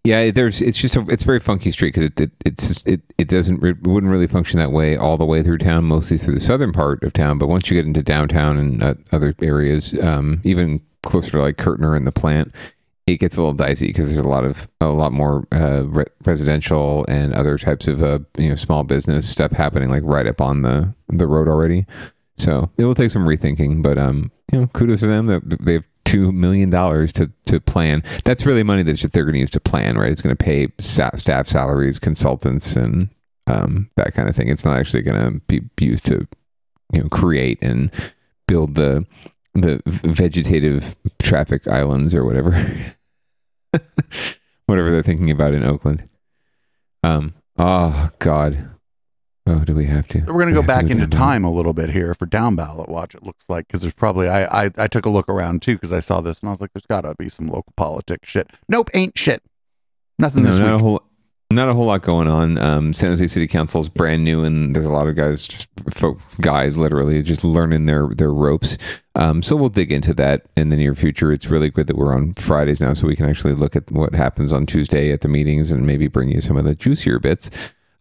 yeah, there's it's just a, it's very funky street because it, it it's just, it it doesn't wouldn't really function that way all the way through town, mostly through the southern part of town. But once you get into downtown and uh, other areas, um, even closer to like Curtner and the plant, it gets a little dicey because there's a lot of a lot more uh, re- residential and other types of uh, you know small business stuff happening like right up on the the road already. So it will take some rethinking, but um, you know, kudos to them that they've two million dollars to to plan. That's really money that they're going to use to plan, right? It's going to pay staff salaries, consultants, and um, that kind of thing. It's not actually going to be used to you know create and build the the vegetative traffic islands or whatever whatever they're thinking about in Oakland. Um. Oh God. Oh, do we have to? We're going to go back into time a little bit here for down ballot watch. It looks like because there's probably I, I I took a look around too because I saw this and I was like, there's got to be some local politics shit. Nope, ain't shit. Nothing no, this not week. a whole not a whole lot going on. Um, San Jose City Council is brand new, and there's a lot of guys, just folk, guys, literally just learning their their ropes. Um, so we'll dig into that in the near future. It's really good that we're on Fridays now, so we can actually look at what happens on Tuesday at the meetings and maybe bring you some of the juicier bits.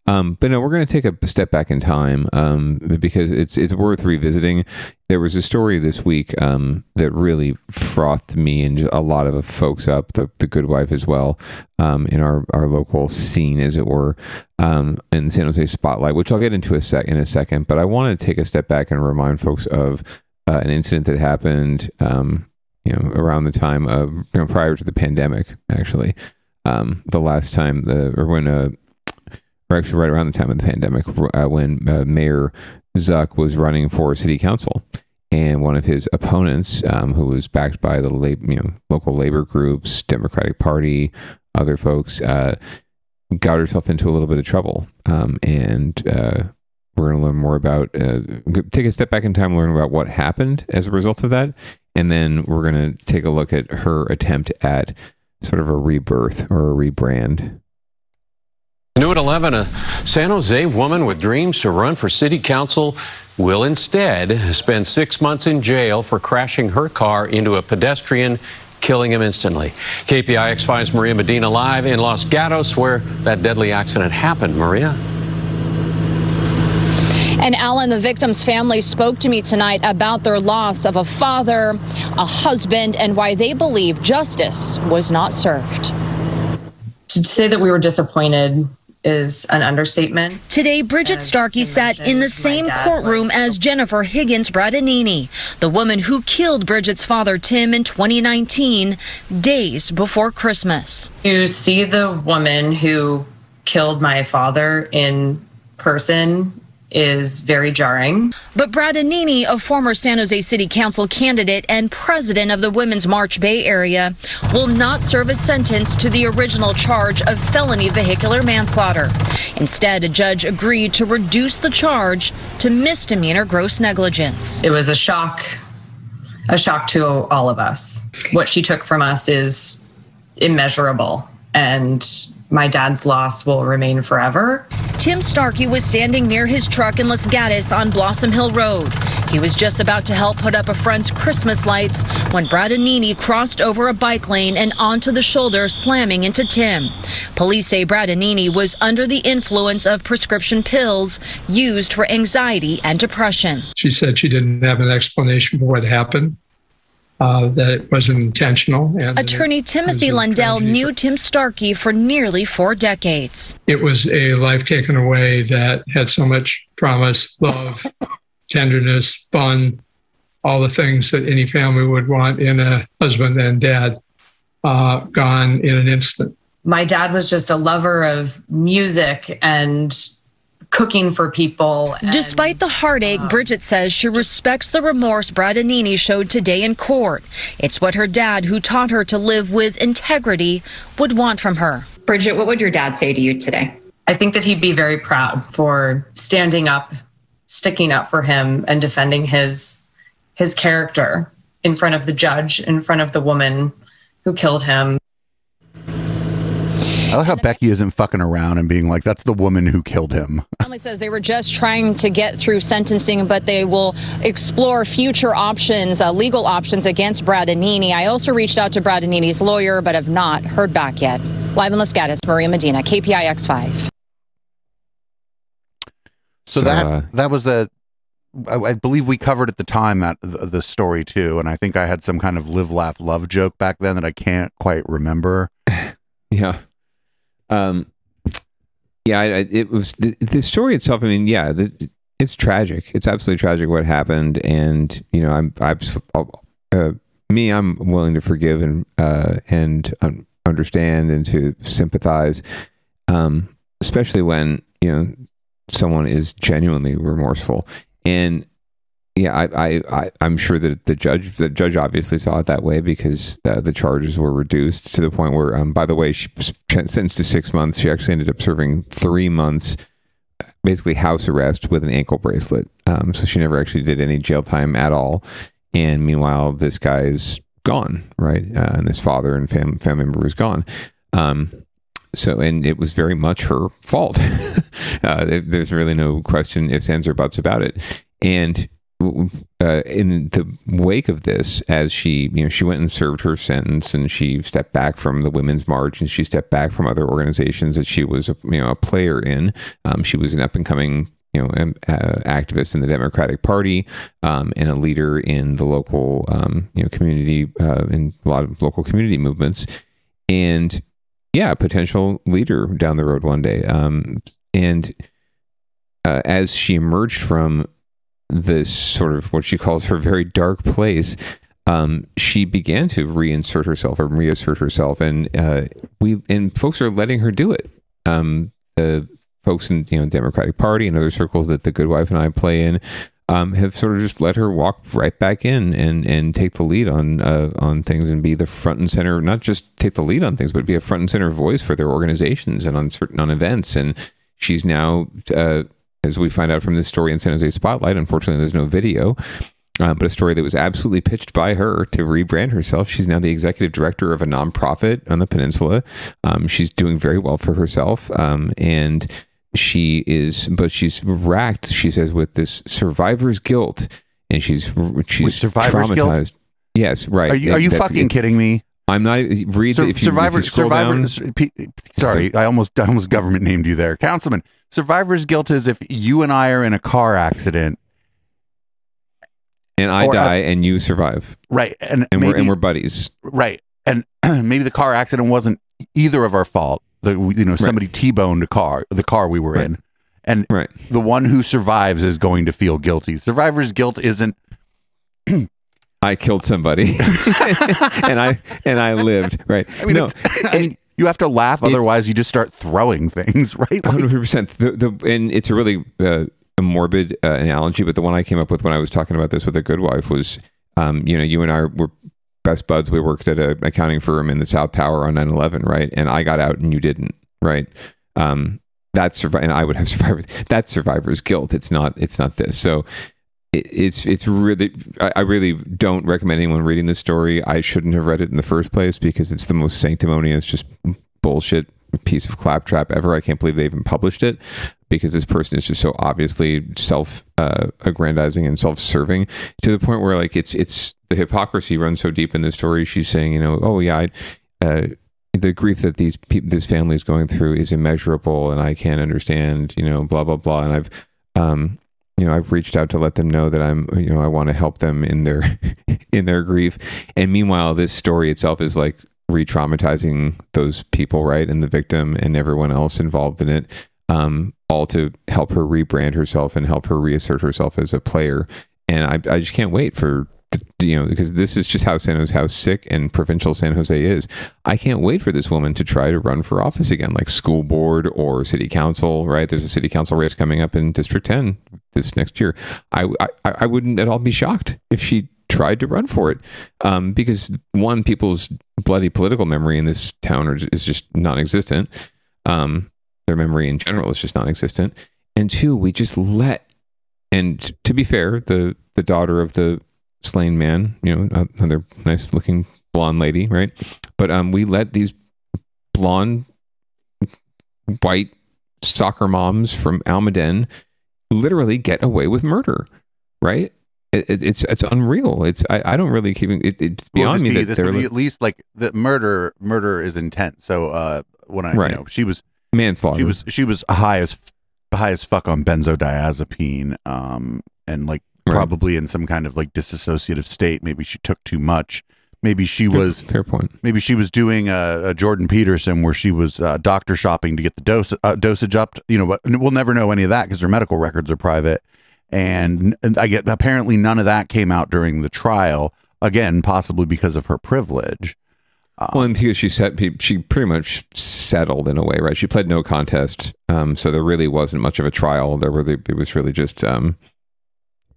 Um, but no, we're going to take a step back in time um, because it's it's worth revisiting. There was a story this week um, that really frothed me and a lot of folks up, the, the good wife as well, um, in our, our local scene, as it were, um, in San Jose Spotlight, which I'll get into a sec in a second. But I want to take a step back and remind folks of uh, an incident that happened, um, you know, around the time of you know prior to the pandemic, actually. the last time the or when a or actually right around the time of the pandemic, uh, when uh, Mayor Zuck was running for city council, and one of his opponents, um, who was backed by the lab, you know local labor groups, Democratic Party, other folks, uh, got herself into a little bit of trouble, um, and uh, we're going to learn more about uh, take a step back in time, learn about what happened as a result of that, and then we're going to take a look at her attempt at sort of a rebirth or a rebrand. New at 11, a San Jose woman with dreams to run for city council will instead spend six months in jail for crashing her car into a pedestrian, killing him instantly. KPIX finds Maria Medina live in Los Gatos, where that deadly accident happened. Maria? And Alan, the victim's family spoke to me tonight about their loss of a father, a husband, and why they believe justice was not served. To say that we were disappointed is an understatement. Today, Bridget Starkey sat in the same courtroom as Jennifer Higgins Bradanini, the woman who killed Bridget's father Tim in 2019, days before Christmas. To see the woman who killed my father in person is very jarring. But Bradanini, a former San Jose City Council candidate and president of the Women's March Bay Area, will not serve a sentence to the original charge of felony vehicular manslaughter. Instead, a judge agreed to reduce the charge to misdemeanor gross negligence. It was a shock, a shock to all of us. What she took from us is immeasurable and my dad's loss will remain forever. Tim Starkey was standing near his truck in Los Gatos on Blossom Hill Road. He was just about to help put up a friend's Christmas lights when Brad Bradanini crossed over a bike lane and onto the shoulder, slamming into Tim. Police say Brad Bradanini was under the influence of prescription pills used for anxiety and depression. She said she didn't have an explanation for what happened uh, that it wasn't intentional. And Attorney Timothy Lundell knew Tim Starkey for nearly four decades. It was a life taken away that had so much promise, love, tenderness, fun, all the things that any family would want in a husband and dad. uh, gone in an instant. My dad was just a lover of music and cooking for people. Despite the heartache, uh, Bridget says she respects the remorse Bradanini showed today in court. It's what her dad, who taught her to live with integrity, would want from her. Bridget, what would your dad say to you today? I think that he'd be very proud for standing up, sticking up for him and defending his his character in front of the judge, in front of the woman who killed him. I like how Becky isn't fucking around and being like, "That's the woman who killed him." Family says they were just trying to get through sentencing, but they will explore future options, uh, legal options against Bradanini. I also reached out to Bradanini's lawyer, but have not heard back yet. Live in Los Gatos, Maria Medina, KPIX 5. So, So, that uh, that was the I, I believe we covered at the time that the, the story too, and I think I had some kind of live laugh love joke back then that I can't quite remember. Yeah. Um. Yeah, I, it was the, the story itself. I mean, yeah, the, it's tragic. It's absolutely tragic what happened, and you know, I'm, I'm, uh, me, I'm willing to forgive and uh, and um, understand and to sympathize, um, especially when you know someone is genuinely remorseful. And yeah, I, I, I, I'm sure that the judge, the judge obviously saw it that way because the charges were reduced to the point where, um, by the way, she sentenced to six months. She actually ended up serving three months, basically house arrest with an ankle bracelet. Um, so she never actually did any jail time at all. And meanwhile, this guy is gone, right? Uh, and his father and fam- family member was gone. Um, so, and it was very much her fault. uh, there's really no question, ifs, ands, or buts about it. And uh, in the wake of this, as she, you know, she went and served her sentence, and she stepped back from the Women's March, and she stepped back from other organizations that she was, a, you know, a player in. Um, she was an up and coming, you know, um, uh, activist in the Democratic Party, um, and a leader in the local, um, you know, community, uh, in a lot of local community movements, and yeah, potential leader down the road one day. Um, and uh, as she emerged from this sort of what she calls her very dark place, um, she began to reinsert herself or reassert herself, and uh, we and folks are letting her do it. Um, the folks in you know Democratic Party and other circles that the Good Wife and I play in um, have sort of just let her walk right back in and and take the lead on uh, on things and be the front and center, not just take the lead on things, but be a front and center voice for their organizations and on certain on events. And she's now, uh, as we find out from this story in San Jose Spotlight, unfortunately, there's no video. Uh, but a story that was absolutely pitched by her to rebrand herself. She's now the executive director of a nonprofit on the peninsula. Um, she's doing very well for herself. Um, and she is, but she's racked, she says, with this survivor's guilt. And she's, she's survivor's guilt? traumatized. Yes, right. Are you are you fucking kidding me? I'm not. Read Sur- if you, survivor, if you scroll survivor. down. P- sorry, I almost, I almost government named you there, councilman. Survivor's guilt is if you and I are in a car accident, and I or, uh, die and you survive. right? And And we're and we're buddies. right, and maybe the car accident wasn't either of our fault. The you know somebody t-boned a car, the car we were in, and right. the one who survives is going to feel guilty. Survivor's guilt isn't. I killed somebody, and I and I lived. Right. I mean, no, I mean, you have to laugh, otherwise you just start throwing things, right? Like, hundred percent. The the and it's a really uh, a morbid uh, analogy, but the one I came up with when I was talking about this with a good wife was, um, you know, you and I were best buds. We worked at an accounting firm in the South Tower on 9-11, right? And I got out and you didn't, right? Um, that's and I would have survived. That's survivor's guilt. It's not. It's not this. So. It- It's it's really I I really don't recommend anyone reading this story. I shouldn't have read it in the first place because it's the most sanctimonious, just bullshit piece of claptrap ever. I can't believe they even published it because this person is just so obviously self uh, aggrandizing and self serving to the point where like it's it's the hypocrisy runs so deep in this story. She's saying, you know, oh yeah, uh, the grief that these people, this family is going through is immeasurable, and I can't understand, you know, blah blah blah. And I've, um, you know, I've reached out to let them know that I'm, you know, I want to help them in their in their grief. And meanwhile, this story itself is like re-traumatizing those people, right, and the victim and everyone else involved in it, um, all to help her rebrand herself and help her reassert herself as a player. And I, I just can't wait for you know, because this is just how San Jose, how sick and provincial San Jose is. I can't wait for this woman to try to run for office again, like school board or city council. Right? There's a city council race coming up in District 10 this next year. I I, I wouldn't at all be shocked if she tried to run for it, um, because one, people's bloody political memory in this town is just non-existent. Um, their memory in general is just non-existent, and two, we just let. And to be fair, the the daughter of the slain man, you know, another nice looking blonde lady, right? But um, we let these blonde, white soccer moms from Almaden literally get away with murder, right? It, it, it's it's unreal. It's I, I don't really keep it, it's beyond well, me be, that this they're would be at least like the murder. Murder is intent. So uh, when I Right. you know she was manslaughter. she was she was high as high as fuck on benzodiazepine, um, and like probably in some kind of like disassociative state. Maybe she took too much. Maybe she Fair- was fair point. Maybe she was doing a, a Jordan Peterson where she was uh, doctor shopping to get the dose uh, dosage up. You know, but we'll never know any of that because her medical records are private. And, and I get apparently none of that came out during the trial. Again, possibly because of her privilege. well, and because she set she pretty much settled in a way, right? She pled no contest, um, so there really wasn't much of a trial. There were it was really just um,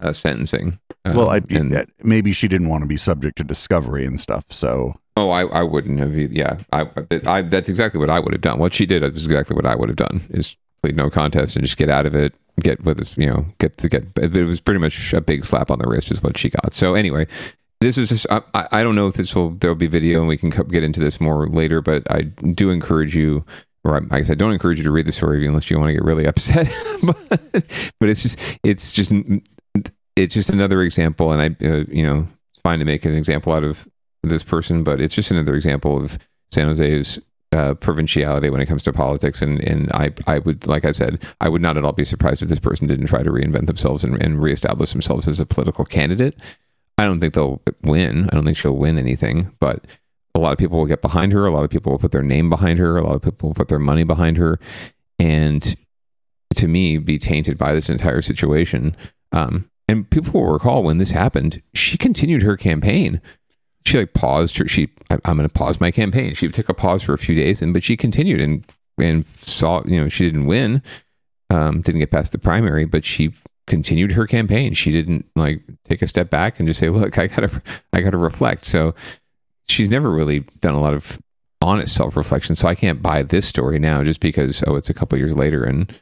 a sentencing. Um, well, I, and- maybe she didn't want to be subject to discovery and stuff. So Oh, I, I wouldn't have. Yeah, I, I that's exactly what I would have done. What she did is exactly what I would have done. Is plead no contest and just get out of it. Get with this, you know, get to get. It was pretty much a big slap on the wrist, is what she got. So anyway, this was just. I, I I don't know if this will there'll be video and we can get into this more later, but I do encourage you. Or I- guess I don't encourage you to read the story unless you want to get really upset. but, but it's just it's just it's just another example, and I uh, you know it's fine to make an example out of this person, but it's just another example of San Jose's uh, provinciality when it comes to politics. And and I I would like I said I would not at all be surprised if this person didn't try to reinvent themselves and, and reestablish themselves as a political candidate. I don't think they'll win. I don't think she'll win anything, but a lot of people will get behind her. A lot of people will put their name behind her. A lot of people will put their money behind her, and to me, be tainted by this entire situation. Um, and people will recall when this happened, she continued her campaign. She like paused her. She, I, I'm going to pause my campaign. She took a pause for a few days, and but she continued and and saw, you know, she didn't win, um, didn't get past the primary, but she continued her campaign. She didn't like take a step back and just say, "Look, I gotta, I gotta reflect." So she's never really done a lot of honest self reflection. So I can't buy this story now just because oh, it's a couple years later and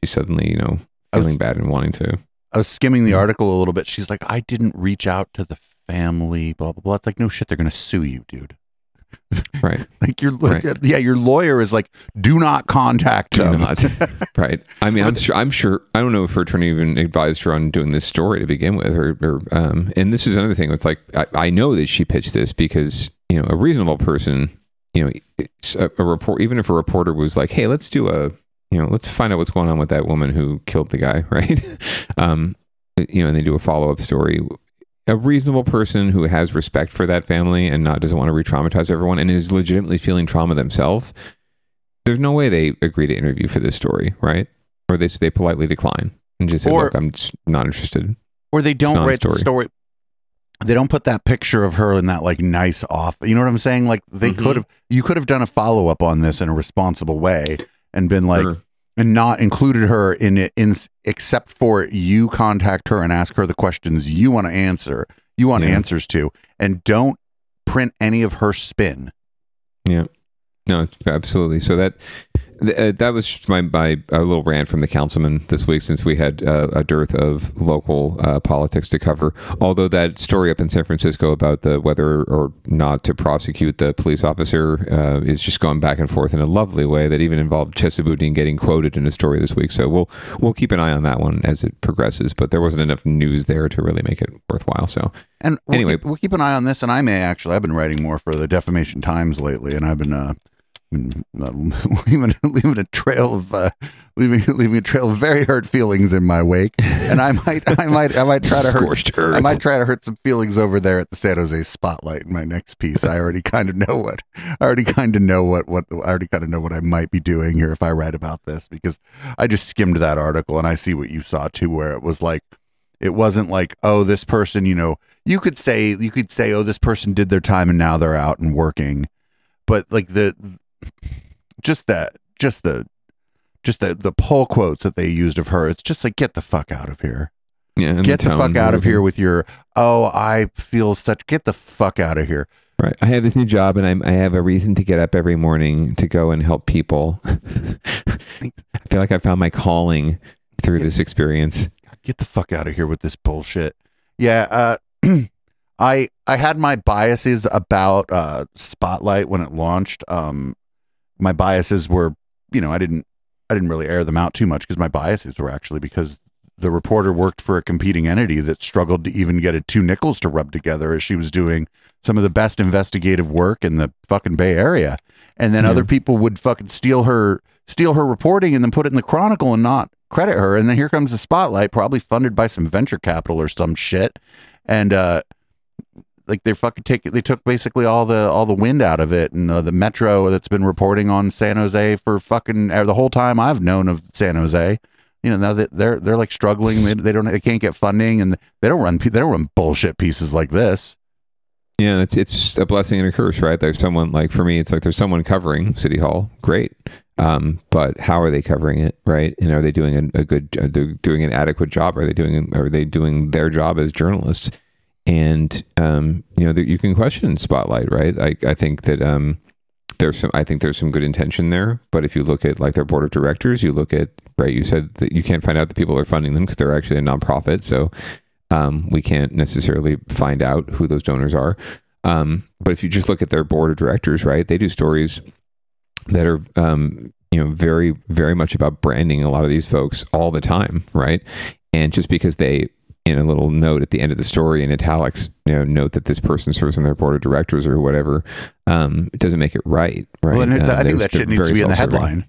she's suddenly you know feeling bad and wanting to. I was skimming the article a little bit. She's like, I didn't reach out to the family, blah blah blah. It's like, no shit, they're gonna sue you, dude. Right. like your Right. yeah, your lawyer is like, do not contact Do them. not. right. I mean, I'm sure. I'm sure. I don't know if her attorney even advised her on doing this story to begin with, or, or um. And this is another thing. It's like I, I know that she pitched this because you know a reasonable person, you know, it's a, a report. Even if a reporter was like, "Hey, let's do a, you know, let's find out what's going on with that woman who killed the guy," right? um, you know, and they do a follow up story. A reasonable person who has respect for that family and not doesn't want to re-traumatize everyone and is legitimately feeling trauma themselves there's no way they agree to interview for this story, right? Or they they politely decline and just say, Or- "Look, I'm just not interested." or they don't not write the story. story. They don't put that picture of her in that like nice off. You know what I'm saying? Like they Mhm. could have. You could have done a follow up on this in a responsible way and been like, Sure. And not included her in it. In except for you contact her and ask her the questions you want to answer. You want Yeah. answers to, and don't print any of her spin. Yeah, no, absolutely. So that th- uh, that was just my my a little rant from the councilman this week, since we had uh, a dearth of local uh, politics to cover. Although that story up in San Francisco about the whether or not to prosecute the police officer uh, is just going back and forth in a lovely way that even involved Chesapeake getting quoted in a story this week. So we'll we'll keep an eye on that one as it progresses. But there wasn't enough news there to really make it worthwhile. So And we'll Anyway. keep, we'll keep an eye on this. And I may actually, I've been writing more for the Defamation Times lately, and I've been, been uh, leaving leaving a trail of uh, leaving leaving a trail of very hurt feelings in my wake. And I might, I might, I might try to hurt. earth. I might try to hurt some feelings over there at the San Jose Spotlight in my next piece. I already kind of know what, I already kind of know what what I already kind of know what I might be doing here if I write about this because I just skimmed that article and I see what you saw too, where it was like It wasn't like, oh, this person, you know, you could say you could say, oh, this person did their time and now they're out and working, but like the just that, just the, just the the pull quotes that they used of her. It's just like, get the fuck out of here. Yeah, Get the, tone fuck out of here with your, oh, I feel such. Get the fuck out of here. Right. I have this new job and I'm, I have a reason to get up every morning to go and help people. I feel like I found my calling through this experience. get the fuck out of here with this bullshit. Yeah, uh, I I had my biases about uh, Spotlight when it launched. Um, my biases were, you know, I didn't I didn't really air them out too much because my biases were actually because the reporter worked for a competing entity that struggled to even get a two nickels to rub together as she was doing some of the best investigative work in the fucking Bay Area. And then Yeah. other people would fucking steal her steal her reporting and then put it in the Chronicle and not credit her. And then here comes the spotlight, probably funded by some venture capital or some shit. And uh like they're fucking take they took basically all the all the wind out of it and uh, the metro that's been reporting on San Jose for fucking uh, the whole time I've known of San Jose you know now that they're they're like struggling they, they don't they can't get funding and they don't run they don't run bullshit pieces like this Yeah, it's it's a blessing and a curse, right? There's someone like for me, it's like there's someone covering City Hall, great, um, but how are they covering it, right? And are they doing a, a good, they doing an adequate job? Are they doing are they doing their job as journalists? And um, you know, that you can question Spotlight, right? I I think that um, there's some I think there's some good intention there, but if you look at like their board of directors, you look at right, you said that you can't find out the people are funding them because they're actually a nonprofit, so um, we can't necessarily find out who those donors are. Um, but if you just look at their board of directors, right, they do stories that are, um, you know, very, very much about branding a lot of these folks all the time, right? And just because they, in a little note at the end of the story in italics, you know, note that this person serves on their board of directors or whatever, um, it doesn't make it right, right? well Uh, I think that shit needs to be in the headline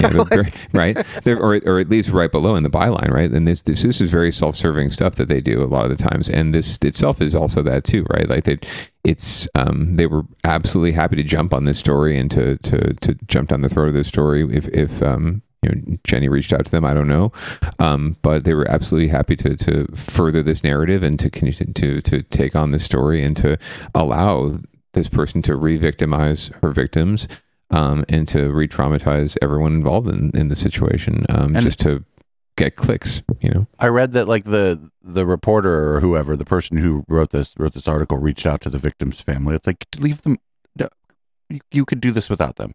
Yeah, right? They're, or, or at least right below in the byline, right? And this, this this is very self-serving stuff that they do a lot of the times, and this itself is also that too, right? Like they, it's um, they were absolutely happy to jump on this story and to to to jump down the throat of this story if if um, you know Jenny reached out to them, I don't know, um, but they were absolutely happy to to further this narrative and to to to take on this story and to allow this person to re-victimize her victims um, and to re-traumatize everyone involved in, in the situation um, And- just to get clicks you know I read that like the the reporter or whoever the person who wrote this wrote this article reached out to the victim's family. It's like leave them. You could do this without them.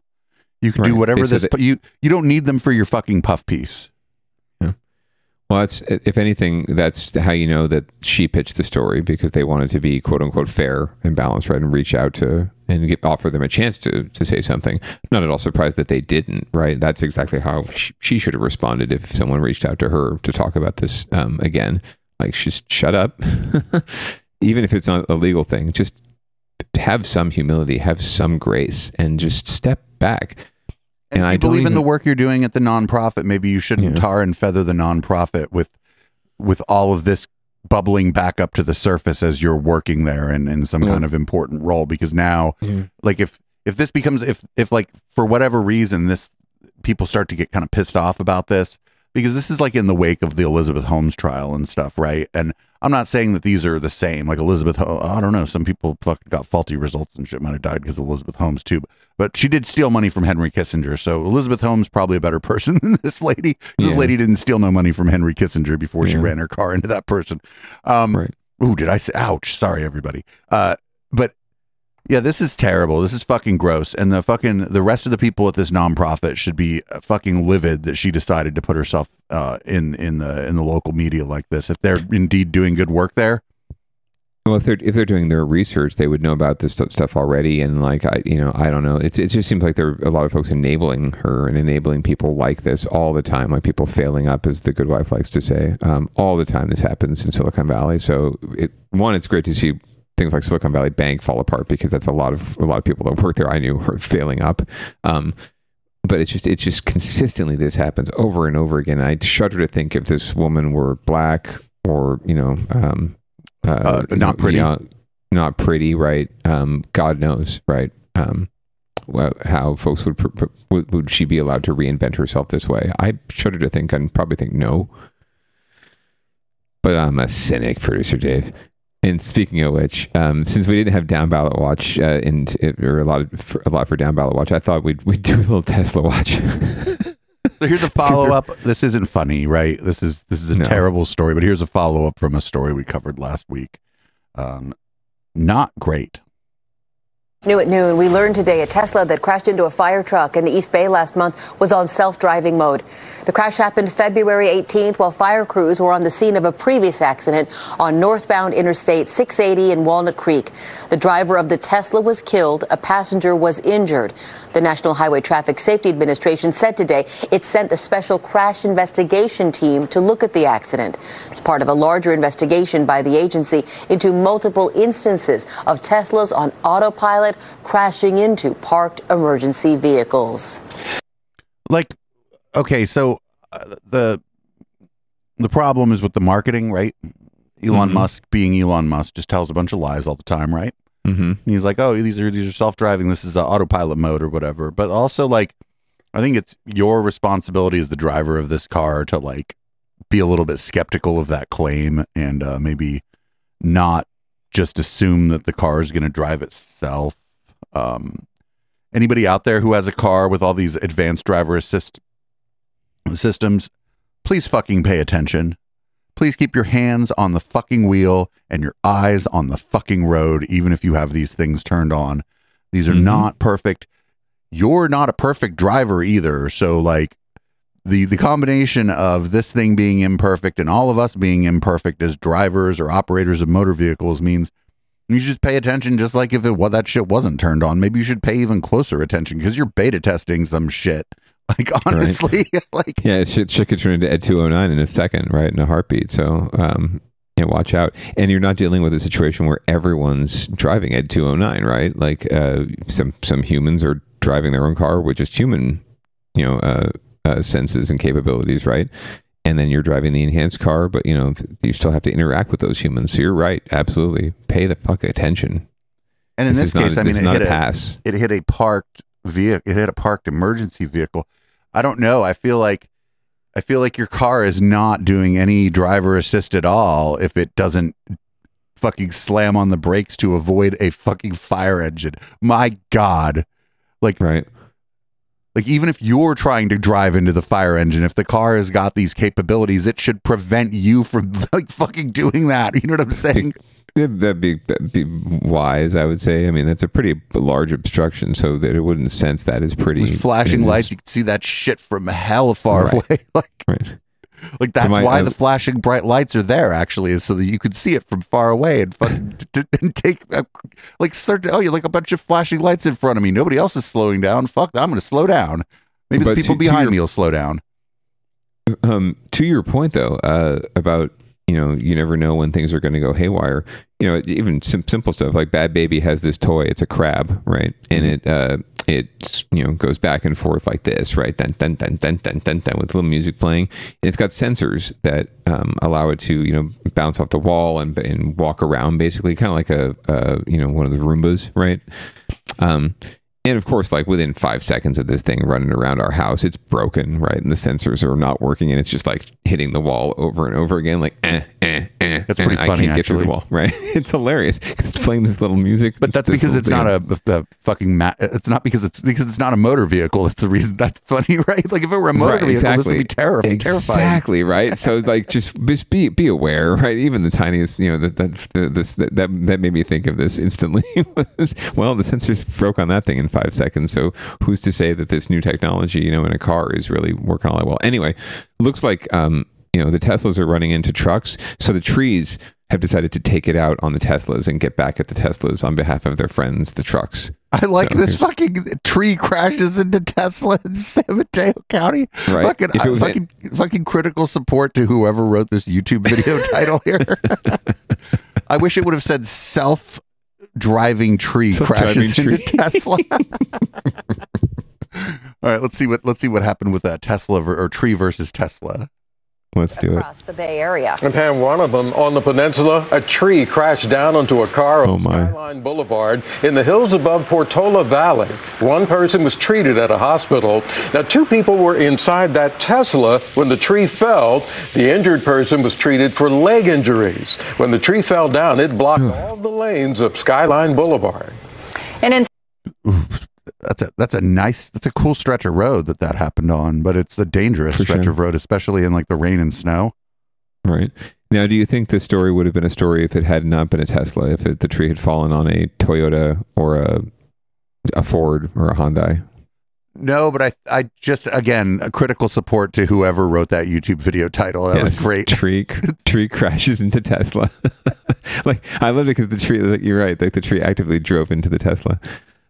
You could do whatever They this. that- you you don't need them for your fucking puff piece. Yeah. Well that's if anything that's how you know that she pitched the story because they wanted to be quote unquote fair and balanced right and reach out to and get, offer them a chance to to say something not at all surprised that they didn't right that's exactly how she, she should have responded if someone reached out to her to talk about this um, again like just shut up even if it's not a legal thing just have some humility have some grace and just step back And, And I believe in the work you're doing at the nonprofit. Maybe you shouldn't Yeah. tar and feather the nonprofit with with all of this bubbling back up to the surface as you're working there and in some Yeah. kind of important role. Because now, Yeah. like if if this becomes if if like for whatever reason this people start to get kind of pissed off about this because this is like in the wake of the Elizabeth Holmes trial and stuff, right? And I'm not saying that these are the same. Like Elizabeth, Ho- I don't know. Some people fucking got faulty results and shit. Might have died because of Elizabeth Holmes too. But she did steal money from Henry Kissinger, so Elizabeth Holmes probably a better person than this lady. This Yeah. lady didn't steal no money from Henry Kissinger before she ran her car into that person. Um, Right. Ooh, did I say? Ouch! Sorry, everybody. Uh, but yeah, this is terrible. This is fucking gross. And the fucking the rest of the people at this nonprofit should be uh, fucking livid that she decided to put herself uh, in in the in the local media like this. If they're indeed doing good work there, Well, if they're if they're doing their research, they would know about this stuff already. And like I, you know, I don't know. It's it just seems like there are a lot of folks enabling her and enabling people like this all the time. Like people failing up, as the good wife likes to say, um, all the time. This happens in Silicon Valley. So it one, it's great to see things like Silicon Valley Bank fall apart because that's a lot of a lot of people that work there. I knew are failing up. Um, but it's just it's just consistently this happens over and over again. I shudder to think if this woman were black or you know um, uh, Uh, not pretty. young- not pretty, right? Um, God knows, right? Um, wha- how folks would, would would she be allowed to reinvent herself this way? I shudder to think and probably think no. But I'm a cynic, producer Dave. And speaking of which, um, since we didn't have down ballot watch uh, and it, or a lot of, for, a lot for down ballot watch, I thought we'd we'd do a little Tesla watch. So here's a follow up. This isn't funny, right? This is this is a No. terrible story, but here's a follow up from a story we covered last week. Um, not great. New at noon, we learned today a Tesla that crashed into a fire truck in the East Bay last month was on self driving mode. The crash happened February 18th while fire crews were on the scene of a previous accident on northbound Interstate 680 in Walnut Creek. The driver of the Tesla was killed, a passenger was injured. The National Highway Traffic Safety Administration said today it sent a special crash investigation team to look at the accident. It's part of a larger investigation by the agency into multiple instances of Teslas on autopilot crashing into parked emergency vehicles. Like, okay, so uh, the the problem is with the marketing, right? Elon Mhm. Musk, being Elon Musk, just tells a bunch of lies all the time, right? Mm-hmm. And he's like, "Oh, these are these are self driving. This is a autopilot mode or whatever." But also, like, I think it's your responsibility as the driver of this car to like be a little bit skeptical of that claim and uh, maybe not just assume that the car is going to drive itself. Um, anybody out there who has a car with all these advanced driver assist systems, please fucking pay attention. Please keep your hands on the fucking wheel and your eyes on the fucking road, even if you have these things turned on. These are Mhm. not perfect. You're not a perfect driver either. So, like, the the combination of this thing being imperfect and all of us being imperfect as drivers or operators of motor vehicles means you should just pay attention just like if it what that shit wasn't turned on maybe you should pay even closer attention because you're beta testing some shit like honestly like Yeah, shit, shit could turn into Ed 209 in a second, right? In a heartbeat. So, um, yeah, watch out. And you're not dealing with a situation where everyone's driving Ed 209, right? Like, uh, some, some humans are driving their own car with just human, you know, uh, uh, senses and capabilities, right? And then you're driving the enhanced car, but you know, you still have to interact with those humans. So you're right. Absolutely. Pay the fuck attention. And in this, is not- case, I mean, this it not hit a a pass. It hit a parked vehicle. It hit a parked emergency vehicle. I don't know. I feel like I feel like your car is not doing any driver assist at all if it doesn't fucking slam on the brakes to avoid a fucking fire engine. My God, like right. Like even if you're trying to drive into the fire engine, if the car has got these capabilities, it should prevent you from like fucking doing that. You know what I'm saying? That'd be, that'd be wise, I would say. I mean, that's a pretty large obstruction, so that it wouldn't sense that is pretty. With flashing lights, you can see that shit from hell far Right. away. like, right. Like that's my- why I- the flashing bright lights are there. Actually, is so that you can see it from far away and fucking t- t- and take uh, like start. To, oh, you're like a bunch of flashing lights in front of me. Nobody else is slowing down. Fuck, I'm going to slow down. Maybe the people to- to behind your- me will slow down. Um, to your point, though, uh, about you know, you never know when things are going to go haywire. You know, even sim- simple stuff like Bad Baby has this toy. It's a crab, right? And it uh, it you know goes back and forth like this, right? Dun dun dun dun dun dun dun with little music playing. It's got sensors that um, allow it to you know bounce off the wall and and walk around, basically, kind of like a uh, you know one of the Roombas, right? Um, and of course, like within five seconds of this thing running around our house, it's broken, right? And the sensors are not working, and it's just like hitting the wall over and over again, like eh, eh, eh. That's eh, pretty I funny, can't get through the wall, right? It's hilarious 'cause it's playing this little music. But that's because it's thing. not a, a fucking. Ma- it's not because it's because it's not a motor vehicle. That's the reason. That's funny, right? Like if it were a motor Right, vehicle, this would be terri- terrifying. Exactly right. So like just just be be aware, right? Even the tiniest, you know, that that this that that, that made me think of this instantly was well, the sensors broke on that thing in five seconds. So who's to say that this new technology, you know, in a car is really working all that well? Anyway, looks like um, you know, the Teslas are running into trucks, so the trees have decided to take it out on the Teslas and get back at the Teslas on behalf of their friends, the trucks. I like So this fucking tree crashes into Tesla in San Mateo County. Right. Fucking, uh, fucking, fucking critical support to whoever wrote this YouTube video title here. I wish it would have said self driving tree crashes into tree. Tesla. All right, let's see what let's see what happened with that Tesla ver- or tree versus Tesla. Let's do it. across the Bay Area. And Pam, one of them on the peninsula, a tree crashed down onto a car Oh, on Skyline Boulevard in the hills above Portola Valley. One person was treated at a hospital. Now, two people were inside that Tesla when the tree fell. The injured person was treated for leg injuries. When the tree fell down, it blocked all the lanes of Skyline Boulevard. And in That's a that's a nice that's a cool stretch of road that that happened on, but it's a dangerous For stretch sure. of road, especially in like the rain and snow. Right. Now, do you think the story would have been a story if it had not been a Tesla, if it, the tree had fallen on a Toyota or a a Ford or a Hyundai? No, but I I just again a critical support to whoever wrote that YouTube video title. That was Yes, great. Tree tree crashes into Tesla. like I loved it because the tree. Like you're right. Like the tree actively drove into the Tesla.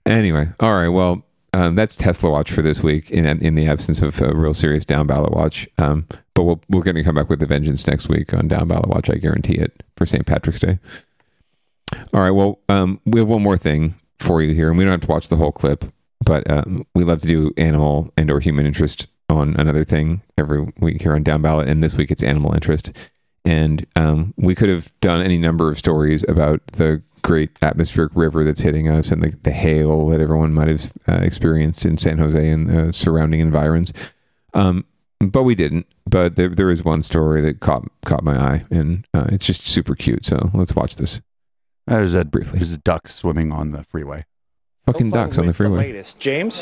Anyway, all right. Well, um, that's Tesla Watch for this week. In in the absence of a real serious down ballot watch, um, but we'll, we're going to come back with a vengeance next week on down ballot watch. I guarantee it for St. Patrick's Day. All right. Well, um, we have one more thing for you here, and we don't have to watch the whole clip, but um, we love to do animal and or human interest on another thing every week here on Down Ballot, and this week it's animal interest. And um, we could have done any number of stories about the great atmospheric river that's hitting us and the, the hail that everyone might have uh, experienced in San Jose and uh, surrounding environs. Um, but we didn't. But there, there is one story that caught caught my eye, and uh, it's just super cute. So let's watch this. There's a briefly. There's a duck swimming on the freeway. Fucking ducks on the freeway. latest. James?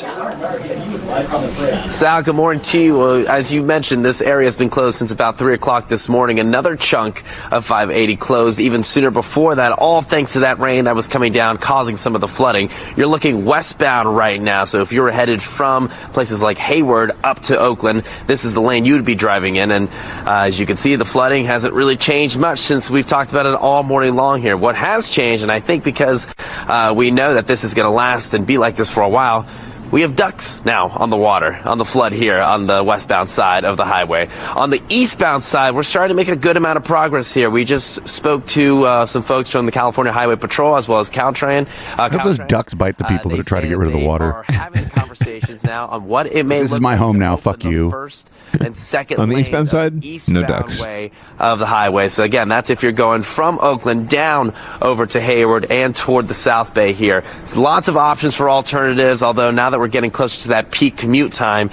Sal, good morning to you. Uh, as you mentioned, this area has been closed since about 3 o'clock this morning. Another chunk of 580 closed even sooner before that, all thanks to that rain that was coming down, causing some of the flooding. You're looking westbound right now, so if you were headed from places like Hayward up to Oakland, this is the lane you'd be driving in. And uh, as you can see, the flooding hasn't really changed much since we've talked about it all morning long here. What has changed, and I think because uh, we know that this is going to last and be like this for a while, we have ducks now on the water, on the flood here on the westbound side of the highway. On the eastbound side, we're starting to make a good amount of progress here. We just spoke to uh, some folks from the California Highway Patrol as well as Caltrans. Uh, I hope those ducks bite the people that are trying to get rid of the water. Are having conversations now on what it may this is my home now. Fuck you. First and second On the eastbound of side, no eastbound ducks. way of the highway. So again, that's if you're going from Oakland down over to Hayward and toward the South Bay here. So lots of options for alternatives, although now that we're getting closer to that peak commute time,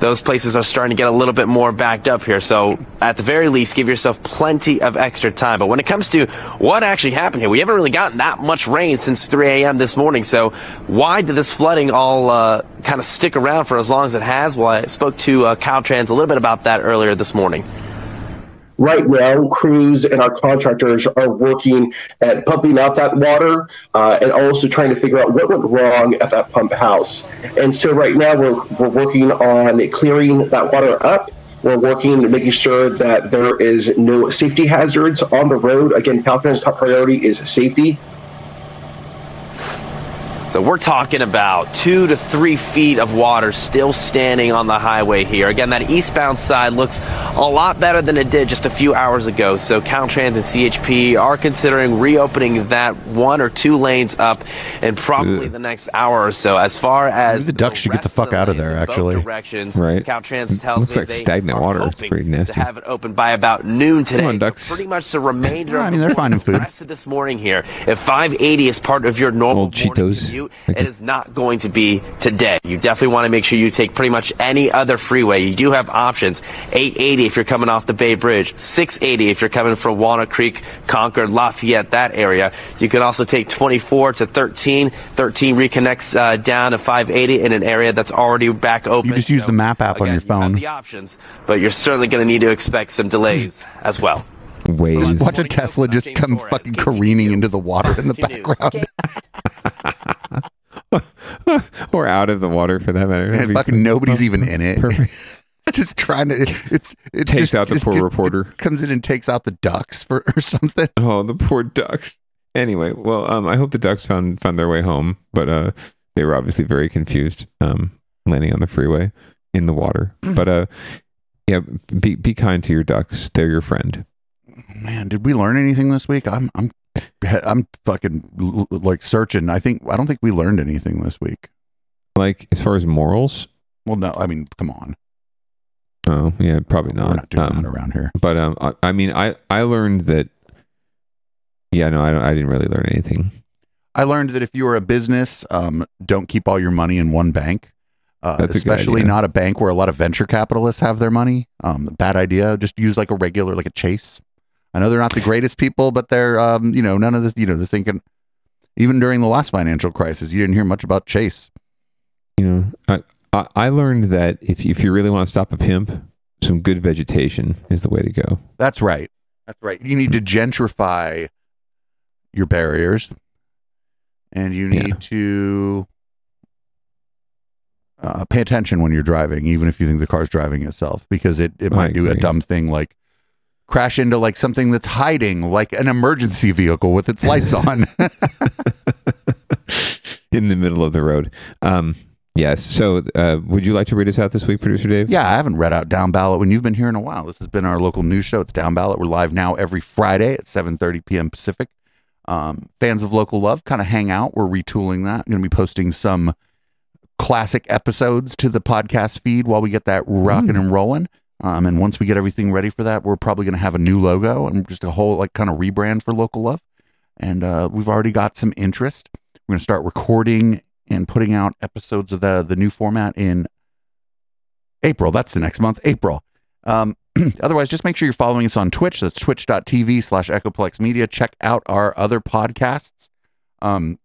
those places are starting to get a little bit more backed up here. So at the very least, give yourself plenty of extra time. But when it comes to what actually happened here, we haven't really gotten that much rain since 3 a.m. this morning. So why did this flooding all uh, kind of stick around for as long as it has? Well, I spoke to uh, Caltrans a little bit about that earlier this morning. Right now, crews and our contractors are working at pumping out that water uh, and also trying to figure out what went wrong at that pump house. And so right now, we're, we're working on clearing that water up. We're working and making sure that there is no safety hazards on the road. Again, Caltrans' top priority is safety. So we're talking about two to three feet of water still standing on the highway here. Again, that eastbound side looks a lot better than it did just a few hours ago. So Caltrans and CHP are considering reopening that one or two lanes up in probably the next hour or so. As far as the ducks should get the fuck out of there. Actually, directions, Right. Caltrans tells Looks me like they stagnant are water. It's pretty nasty. to have it open by about noon today. on, So pretty much the remainder I of mean, they're finding food. The rest of this morning here. If 580 is part of your normal Old Cheetos. commute, it is not going to be today. You definitely want to make sure you take pretty much any other freeway. You do have options. 880 if you're coming off the Bay Bridge, 680 if you're coming from Walnut Creek, Concord, Lafayette, that area. You can also take 24 to 13. 13 reconnects uh, down to 580 in an area that's already back open. you just use So, the map app on again, your you have phone. the options, but you're certainly going to need to expect some delays as well. Waze. Watch a Tesla just come fucking careening into the water in the background. or out of the water for that matter. And fucking nobody's even in it. Perfect. Just trying to. It's it Takes just, out the just- poor just- reporter. Comes in and takes out the ducks for or something. Oh, the poor ducks. Anyway, well, um, I hope the ducks found found their way home, but uh, they were obviously very confused, um, landing on the freeway in the water. But uh, yeah, be be kind to your ducks; they're your friend. Man, did we learn anything this week? I'm I'm I'm fucking like searching. I think I don't think we learned anything this week. Like as far as morals, Well, no, I mean, come on. Oh yeah, probably not. We're not doing Um, that around here. But um, I, I mean, I I learned that. Yeah, no, I don't. I didn't really learn anything. I learned that if you are a business, um, don't keep all your money in one bank. Uh, That's a good especially idea. not a bank where a lot of venture capitalists have their money. Um, bad idea. Just use like a regular, like a Chase. I know they're not the greatest people, but they're, um, you know, none of this. You know, they're thinking. Even during the last financial crisis, you didn't hear much about Chase. You know, I I, I learned that if if you really want to stop a pimp, some good vegetation is the way to go. That's right. That's right. You need to gentrify your barriers, and you need to uh, pay attention when you're driving, even if you think the car's driving itself, because it, it might do a dumb thing like crash into like something that's hiding, like an emergency vehicle with its lights on. in the middle of the road. Um, yes. So, uh, would you like to read us out this week, producer Dave? Yeah, I haven't read out Down Ballot when you've been here in a while. This has been our local news show. It's Down Ballot. We're live now every Friday at 7:30 p.m. Pacific. Um, fans of local love kind of hang out. We're retooling that. I'm going to be posting some classic episodes to the podcast feed while we get that rocking and rolling. Um, and once we get everything ready for that, we're probably going to have a new logo and just a whole like kind of rebrand for local love. And uh, we've already got some interest. We're going to start recording and putting out episodes of the the new format in April. That's the next month, April. Um, otherwise, just make sure you're following us on Twitch. That's twitch.tv slash Echoplex Media. Check out our other podcasts. Um,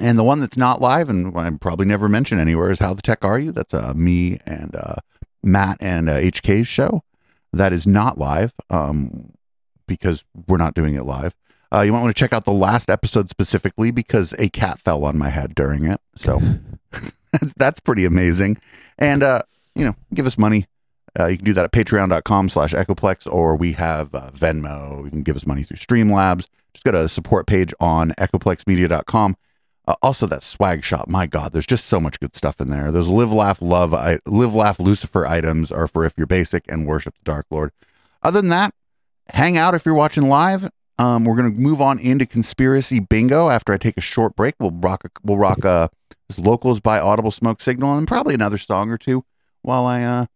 and the one that's not live, and I probably never mention anywhere, is How the Tech Are You? That's uh, me and uh, Matt and uh, HK's show. That is not live um, because we're not doing it live. Uh, you might want to check out the last episode specifically because a cat fell on my head during it. So that's pretty amazing. And, uh, you know, give us money. Uh, you can do that at patreon.com slash echoplex or we have uh, Venmo. You can give us money through Streamlabs. Just go to the support page on echoplexmedia.com. Uh, also, that swag shop. My God, there's just so much good stuff in there. Those live, laugh, love, I, live, laugh, Lucifer items are for if you're basic and worship the Dark Lord. Other than that, hang out if you're watching live. Um, we're gonna move on into conspiracy bingo after I take a short break. We'll rock. A, we'll rock uh, this locals by Audible Smoke Signal and probably another song or two while I uh,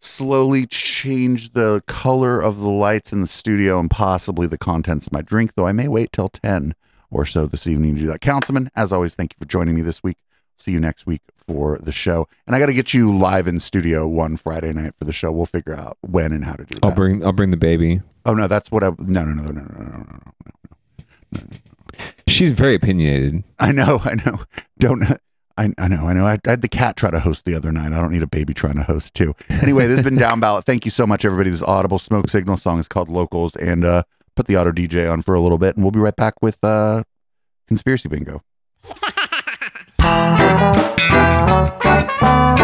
slowly change the color of the lights in the studio and possibly the contents of my drink. Though I may wait till ten or so this evening to do that. Councilman, as always, thank you for joining me this week. See you next week for the show. And I got to get you live in studio one Friday night for the show. We'll figure out when and how to do that. I'll bring I'll bring the baby. Oh no, that's what I. No, no, no, no, no, no, no, no. No. She's very opinionated. I know, I know. Don't. I, I know, I know. I, I had the cat try to host the other night. I don't need a baby trying to host too. Anyway, this has been Down Ballot. Thank you so much, everybody. This Audible Smoke Signal song is called Locals, and uh, put the auto DJ on for a little bit, and we'll be right back with uh, Conspiracy Bingo.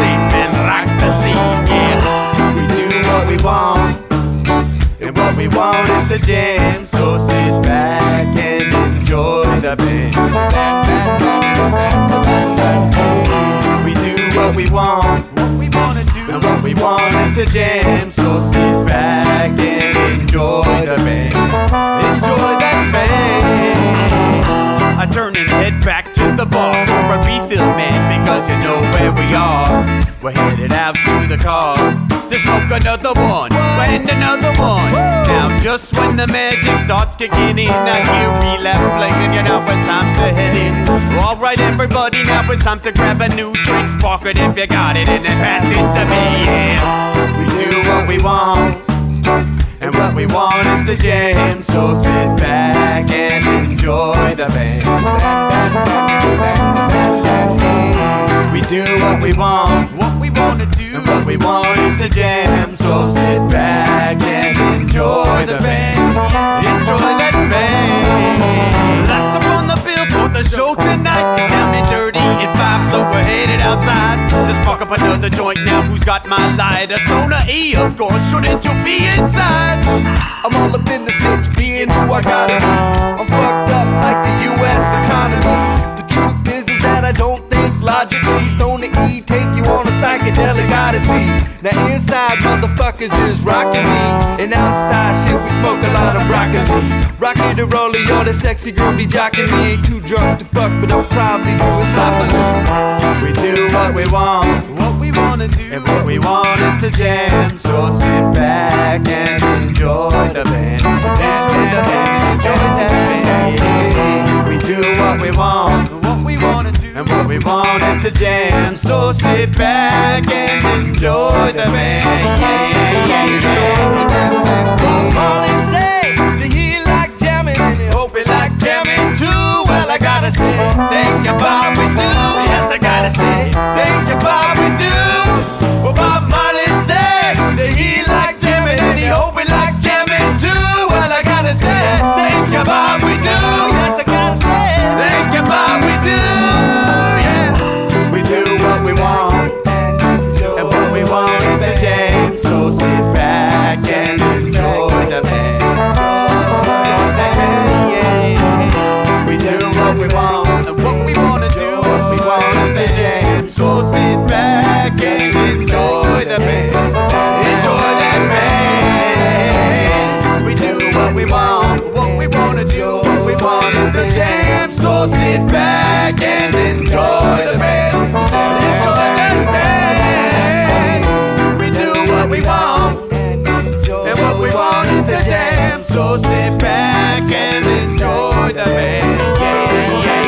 stage, man, rock the scene, yeah. We do what we want, and what we want is to jam. So sit back and enjoy the band. We do what we want, what we wanna do, and what we want is to jam. So sit back and enjoy the band. Enjoy that band. I turn and head back to the bar for a refill, man, because you know where we are. We're headed out to the car to smoke another one and another one. Now, just when the magic starts kicking in, I hear relapse playing, you know it's time to head in. Alright, everybody, now it's time to grab a new drink, spark it if you got it, and then pass it to me. Yeah, we do what we want And what we want is to jam, so sit back and enjoy the band. We do what we want, what we want to do, and what we want is to jam, so sit back and enjoy the band. Enjoy that band. On the the show tonight is down and dirty at five, so we're headed outside to spark up another joint. Now who's got my lighter? Stoner E, of course. Shouldn't you be inside? I'm all up in this bitch, being who I gotta be. I'm fucked up like the U.S. economy. The truth is, is that I don't think logically. Stoner E take you on a psychedelic odyssey. Now inside motherfuckers is rocking me, and outside shit we smoke a lot of broccoli. Rocky the roller, yo, that sexy girl be jocking me. Ain't too drunk to fuck, but I'll probably do it sloppily. We do what we want, what we wanna do, and what we want is to jam. So sit back and enjoy the band, enjoy the band, enjoy the band. We do what we want, and what we want is to jam. So sit back and enjoy the band. Yeah, yeah, yeah. Bob Marley say that he like jamming and he hope he like jamming too. Well, I gotta say, thank you, Bob, we do. Yes, I gotta say, thank you, Bob, we do. Well, Bob Marley said that he like jamming and he hope he like jamming too. Well, I gotta say, thank you, Bob, We do what we want, the jam. So sit back and enjoy the band. Yeah, yeah.